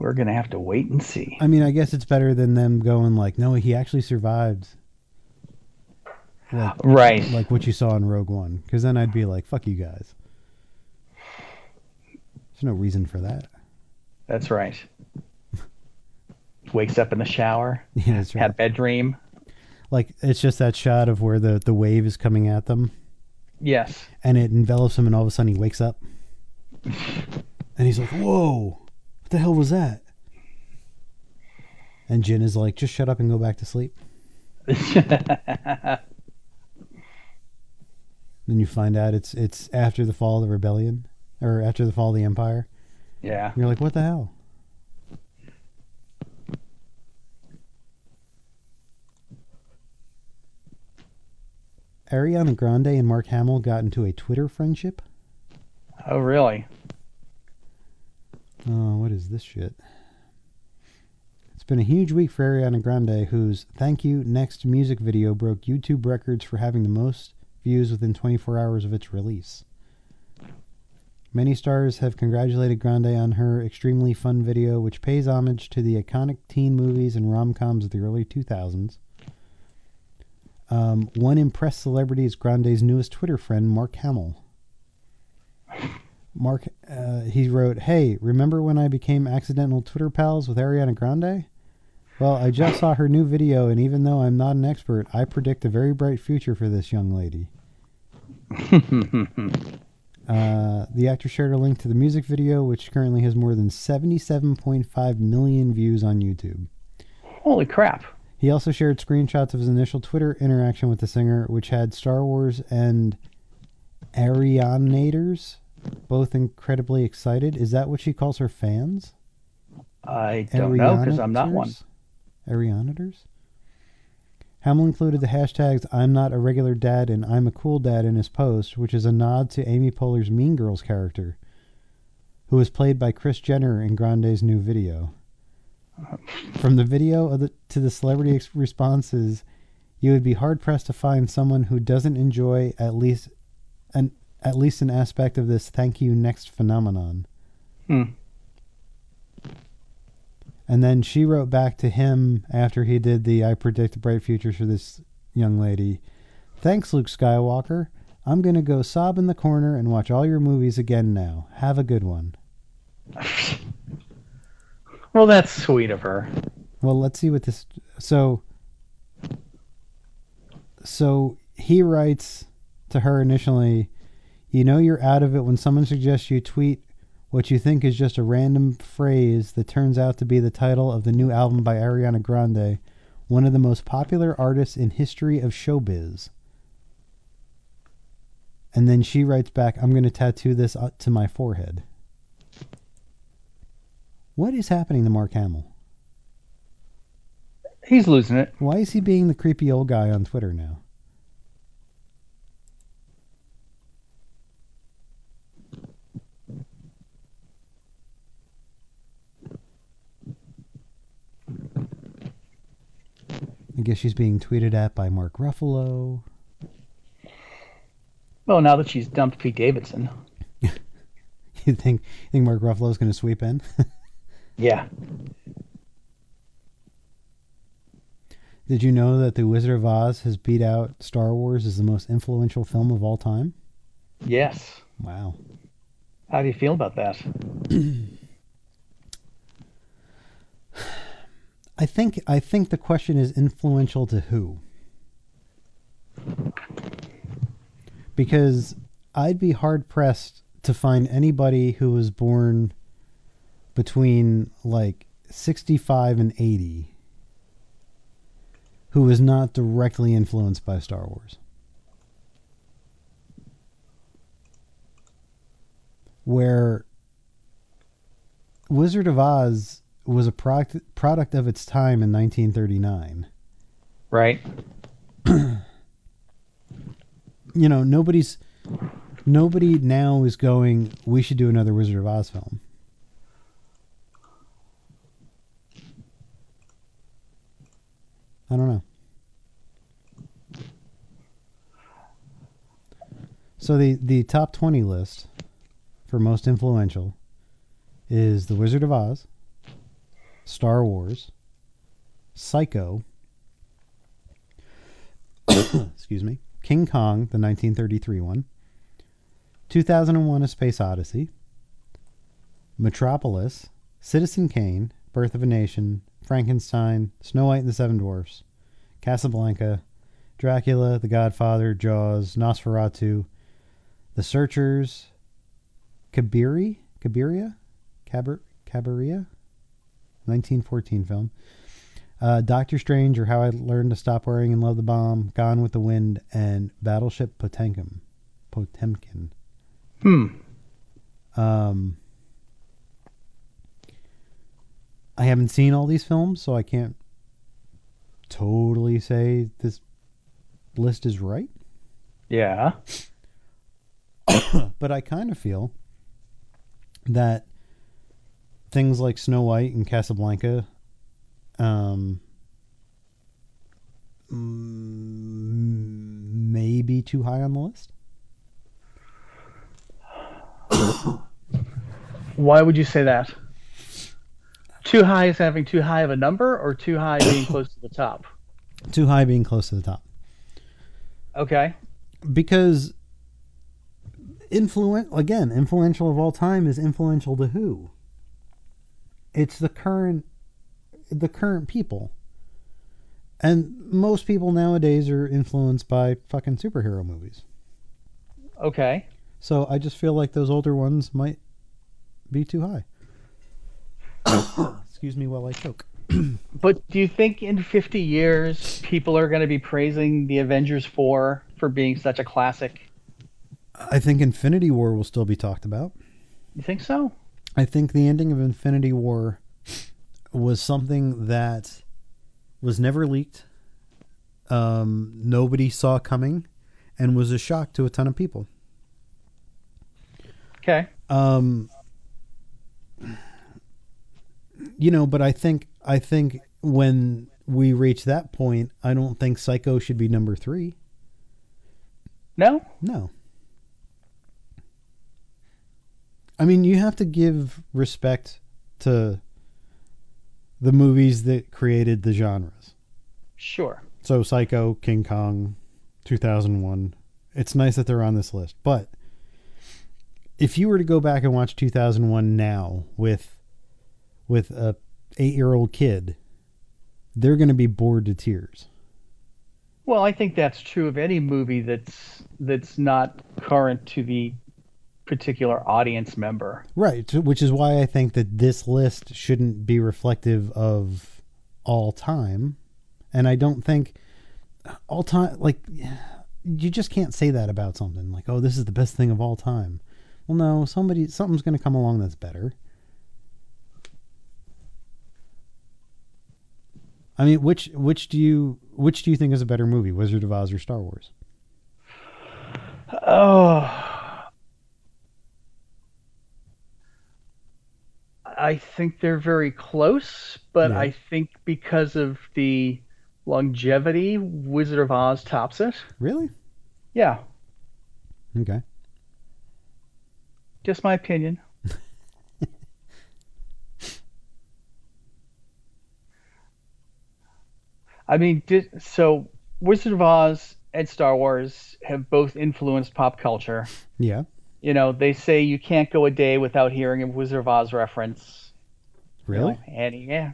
We're gonna have to wait and see. I mean, I guess it's better than them going like, no, he actually survived. Like, Right. like what you saw in Rogue One, because then I'd be like, fuck you guys. There's no reason for that. That's right. Wakes up in the shower. Yeah, that's right. Had bed dream. Like it's just that shot of where the the wave is coming at them, Yes. and it envelops him, and all of a sudden he wakes up, and he's like, "Whoa, what the hell was that?" And Jyn is like, "Just shut up and go back to sleep." Then you find out it's it's after the fall of the rebellion, or after the fall of the empire. yeah. And you're like, "What the hell?" Ariana Grande and Mark Hamill got into a Twitter friendship. Oh, really? Oh, what is this shit? It's been a huge week for Ariana Grande, whose Thank You Next music video broke YouTube records for having the most views within 24 hours of its release. Many stars have congratulated Grande on her extremely fun video, which pays homage to the iconic teen movies and rom coms of the early 2000s. Um, one impressed celebrity is Grande's newest Twitter friend, Mark Hamill. Mark, uh, he wrote, "Hey, remember when I became accidental Twitter pals with Ariana Grande? Well, I just saw her new video, and even though I'm not an expert, I predict a very bright future for this young lady." Uh, the actor shared a link to the music video, which currently has more than 77.5 million views on YouTube. Holy crap. He also shared screenshots of his initial Twitter interaction with the singer, which had Star Wars and Arianators both incredibly excited. Is that what she calls her fans? I don't know because I'm not one. Arianators? Hamill included the hashtags I'm not a regular dad and I'm a cool dad in his post, which is a nod to Amy Poehler's Mean Girls character, who was played by Kris Jenner in Grande's new video. From the video the, to the celebrity ex- responses, you would be hard pressed to find someone who doesn't enjoy at least an at least an aspect of this thank you next phenomenon. Hmm. And then she wrote back to him after he did the I predict a bright futures for this young lady. Thanks, Luke Skywalker. I'm going to go sob in the corner and watch all your movies again now. Have a good one. Well, that's sweet of her. Well, let's see what this. So, so he writes to her initially. You know you're out of it when someone suggests you tweet what you think is just a random phrase that turns out to be the title of the new album by Ariana Grande, one of the most popular artists in history of showbiz. And then she writes back, "I'm going to tattoo this uh, to my forehead." What is happening to Mark Hamill? He's losing it. Why is he being the creepy old guy on Twitter now? Guess she's being tweeted at by Mark Ruffalo. Well, now that she's dumped Pete Davidson. You think you think Mark Ruffalo's going to sweep in? Yeah. Did you know that The Wizard of Oz has beat out Star Wars as the most influential film of all time? Yes. Wow. How do you feel about that? I think I think the question is influential to who? Because I'd be hard pressed to find anybody who was born between like 65 and 80 who was not directly influenced by Star Wars. Where Wizard of Oz was a product product of its time in 1939. Right. You know, nobody's nobody now is going. We should do another Wizard of Oz film. I don't know. So the the top 20 list for most influential is The Wizard of Oz, Star Wars, Psycho, excuse me, King Kong, the 1933 one, 2001 A Space Odyssey, Metropolis, Citizen Kane, Birth of a Nation, Frankenstein, Snow White and the Seven Dwarfs, Casablanca, Dracula, The Godfather, Jaws, Nosferatu, The Searchers, Kabiri, Cabiria, Kabir, Cabiria, 1914 film. Uh, Doctor Strange or How I Learned to Stop Worrying and Love the Bomb, Gone with the Wind, and Battleship Potemkin. Potemkin. Hmm. Um, I haven't seen all these films, so I can't totally say this list is right. Yeah. But I kind of feel that things like Snow White and Casablanca um, mm, may be too high on the list. Why would you say that? Too high is having too high of a number, or too high being close to the top? Too high being close to the top. Okay. because influent again influential of all time is influential to who it's the current the current people and most people nowadays are influenced by fucking superhero movies Okay. so i just feel like those older ones might be too high excuse me while i choke But do you think in 50 years people are going to be praising the Avengers 4 for being such a classic? i think infinity war will still be talked about You think so? I think the ending of Infinity War was something that was never leaked. Um, nobody saw coming, and was a shock to a ton of people. Okay. Um, you know, but I think I think when we reach that point, I don't think Psycho should be number three. No? No. I mean, you have to give respect to the movies that created the genres. Sure. So, Psycho, King Kong, 2001. It's nice that they're on this list. But if you were to go back and watch 2001 now with with a 8-year-old kid, they're going to be bored to tears. Well, I think that's true of any movie that's that's not current to the particular audience member. Right, which is why I think that this list shouldn't be reflective of all time. And I don't think all time like you just can't say that about something like, "Oh, this is the best thing of all time." Well, no, somebody something's going to come along that's better. I mean, which which do you which do you think is a better movie, Wizard of Oz or Star Wars? Oh. I think they're very close, but Yeah. I think because of the longevity, Wizard of Oz tops it. Really? Yeah, Okay. just my opinion. I mean, di- so Wizard of Oz and Star Wars have both influenced pop culture. Yeah. You know, they say you can't go a day without hearing a Wizard of Oz reference. You Really? know, Annie, yeah.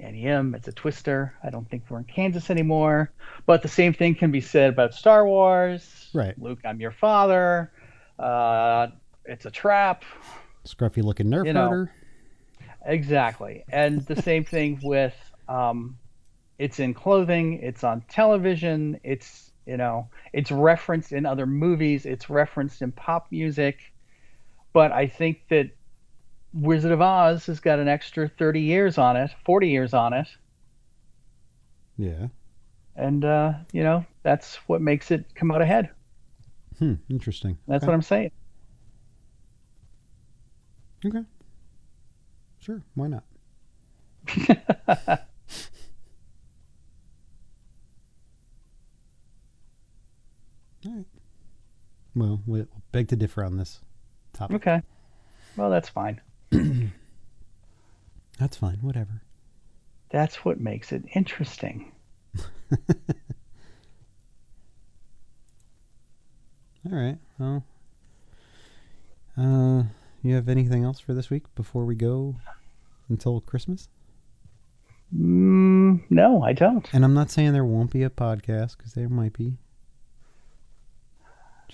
Auntie Em, it's a twister. I don't think we're in Kansas anymore. But the same thing can be said about Star Wars. Right. Luke, I'm your father. Uh, it's a trap. Scruffy looking nerf You know. herder. Exactly. And the same thing with um, it's in clothing, it's on television, it's, you know, it's referenced in other movies, it's referenced in pop music. But I think that Wizard of Oz has got an extra 30 years on it, 40 years on it. Yeah. And, uh, you know, that's what makes it come out ahead. Hmm. Interesting. That's okay. what I'm saying. Okay. Sure. Why not? All right. Well, we'll beg to differ on this topic. Okay. Well, that's fine. That's fine. Whatever. That's what makes it interesting. All right. Well, uh, you have anything else for this week before we go until Christmas? Mm, no, I don't. And I'm not saying there won't be a podcast because there might be.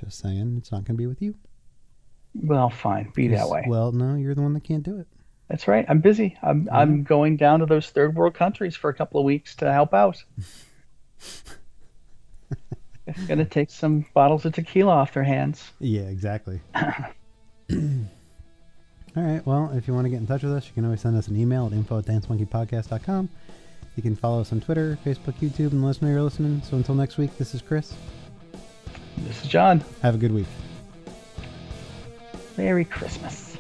Just saying it's not going to be with you. Well, fine. Be that way. Well, no, you're the one that can't do it. That's right. I'm busy. I'm I'm going down to those third world countries for a couple of weeks to help out. it's gonna take some bottles of tequila off their hands. Yeah, exactly. All right. Well, if you want to get in touch with us, you can always send us an email at info at dancemonkeypodcast.com. You can follow us on Twitter, Facebook, YouTube, and let us know you're listening. So until next week, this is Chris. This is John. Have a good week. Merry Christmas.